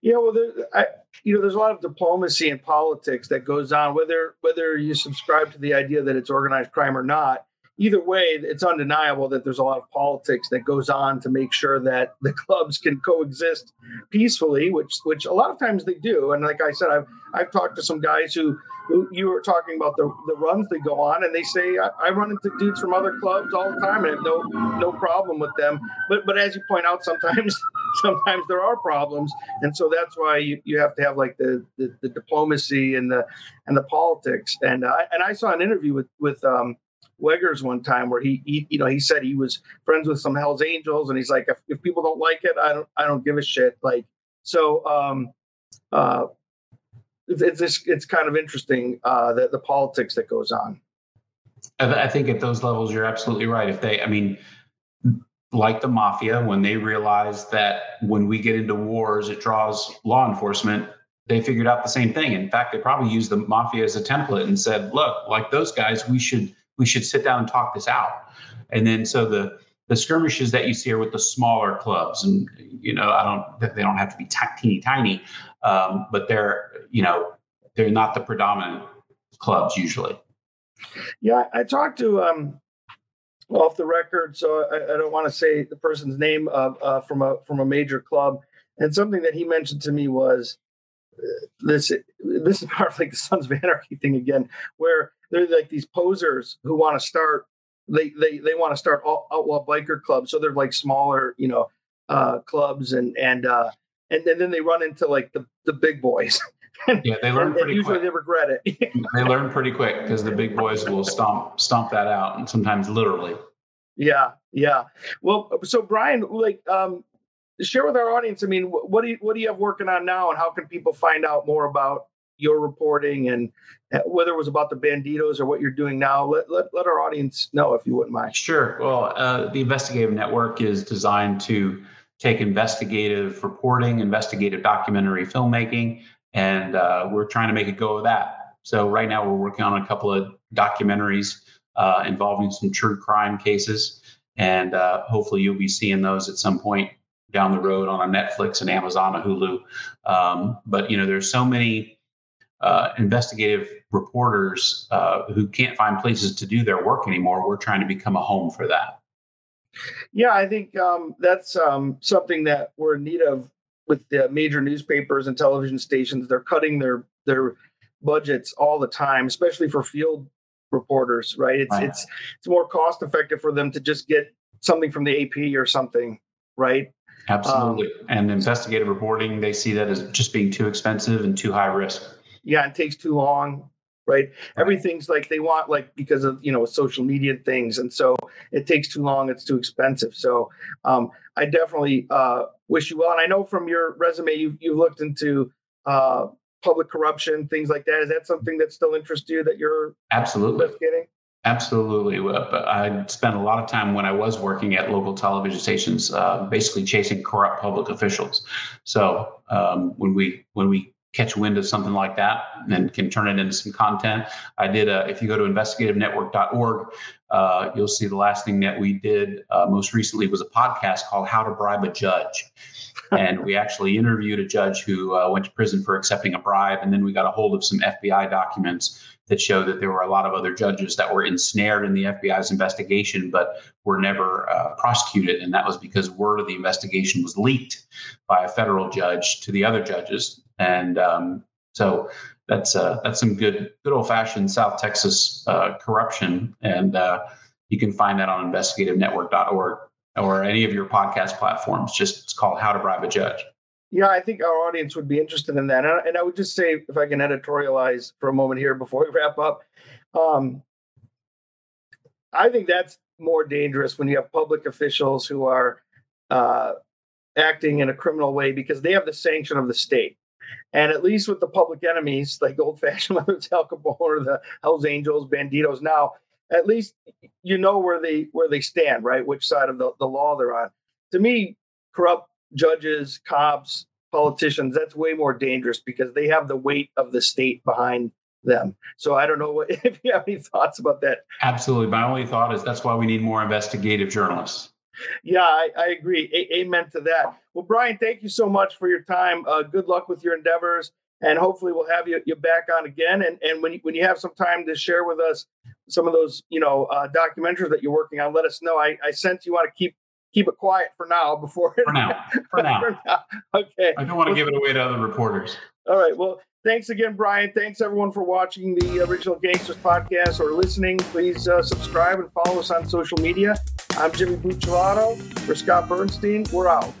Yeah, well, there, I, you know, there's a lot of diplomacy and politics that goes on, whether whether you subscribe to the idea that it's organized crime or not either way, it's undeniable that there's a lot of politics that goes on to make sure that the clubs can coexist peacefully, which which a lot of times they do. And like I said, I've I've talked to some guys who, who you were talking about the, the runs they go on, and they say I, I run into dudes from other clubs all the time and have no no problem with them. But but as you point out, sometimes sometimes there are problems, and so that's why you, you have to have like the, the, the diplomacy and the and the politics. And uh, and I saw an interview with with um, Wegers one time where he, he, you know, he said he was friends with some Hell's Angels, and he's like, if, if people don't like it, I don't, I don't give a shit. Like, so, um, uh, it's it's, it's kind of interesting uh, the the politics that goes on. I think at those levels, you're absolutely right. If they, I mean, like the mafia, when they realize that when we get into wars, it draws law enforcement, they figured out the same thing. In fact, they probably used the mafia as a template and said, look, like those guys, we should we should sit down and talk this out. And then so the the skirmishes that you see are with the smaller clubs, and you know I don't they don't have to be t- teeny tiny, um, but they're you know they're not the predominant clubs usually. Yeah, I talked to um, off the record, so I, I don't want to say the person's name uh, uh, from a from a major club, and something that he mentioned to me was uh, this this is part of like the Sons of Anarchy thing again, where they're like these posers who want to start they they they want to start outlaw biker clubs so they're like smaller you know uh clubs and and uh and, and then they run into like the the big boys. Yeah they learn pretty usually quick. they regret it. They learn pretty quick because the big boys will stomp stomp that out and sometimes literally. Yeah yeah. Well so brian like um share with our audience i mean what do you what do you have working on now and how can people find out more about your reporting and uh, whether it was about the bandidos or what you're doing now? Let, let, let our audience know if you wouldn't mind. Sure. Well uh, the investigative network is designed to take investigative reporting investigative documentary filmmaking and uh, we're trying to make it go with that so right now we're working on a couple of documentaries uh, involving some true crime cases and uh, hopefully you'll be seeing those at some point down the road on a netflix and amazon and hulu um, but you know there's so many uh, investigative reporters uh, who can't find places to do their work anymore. We're trying to become a home for that. Yeah, I think um, that's um, something that we're in need of with the major newspapers and television stations. They're cutting their their budgets all the time, especially for field reporters. Right? It's it's it's more cost effective for them to just get something from the AP or something. Right? Absolutely. Um, and investigative reporting, they see that as just being too expensive and too high risk. Yeah, it takes too long right? right? Everything's like they want like because of you know social media things, and so it takes too long. It's too expensive. So um, I definitely uh, wish you well. And I know from your resume you've you've looked into uh, public corruption, things like that. Is that something that still interests you that you're absolutely investigating? Absolutely. I spent a lot of time when I was working at local television stations, uh, basically chasing corrupt public officials. So um, when we when we catch wind of something like that and can turn it into some content. I did, a, if you go to investigativenetwork.org, uh, you'll see the last thing that we did uh, most recently was a podcast called How to Bribe a Judge. and we actually interviewed a judge who uh, went to prison for accepting a bribe. And then we got a hold of some FBI documents that show that there were a lot of other judges that were ensnared in the FBI's investigation, but were never uh, prosecuted. And that was because word of the investigation was leaked by a federal judge to the other judges. And um, so that's uh, that's some good good old fashioned South Texas uh, corruption, and uh, you can find that on investigativenetwork.org or any of your podcast platforms. Just it's called How to Bribe a Judge. Yeah, I think our audience would be interested in that. And I would just say, if I can editorialize for a moment here before we wrap up, um, I think that's more dangerous when you have public officials who are uh, acting in a criminal way because they have the sanction of the state. And at least with the public enemies, like old fashioned, whether it's Al Capone or the Hells Angels, Bandidos, now at least you know where they where they stand, right? Which side of the, the law they're on. To me, corrupt judges, cops, politicians, that's way more dangerous because they have the weight of the state behind them. So I don't know what, if you have any thoughts about that. Absolutely. My only thought is that's why we need more investigative journalists. Yeah, I, I agree. A- amen to that. Well, Brian, thank you so much for your time. Uh, good luck with your endeavors, and hopefully we'll have you, you back on again. And and when you, when you have some time to share with us some of those you know uh, documentaries that you're working on, let us know. I, I sense you want to keep keep it quiet for now before for now for now. for now. Okay. I don't want to give it away to other reporters. All right. Well, thanks again, Brian. Thanks everyone for watching the Original Gangsters podcast or listening. Please uh, subscribe and follow us on social media. I'm Jimmy Buccellato for Scott Bernstein. We're out.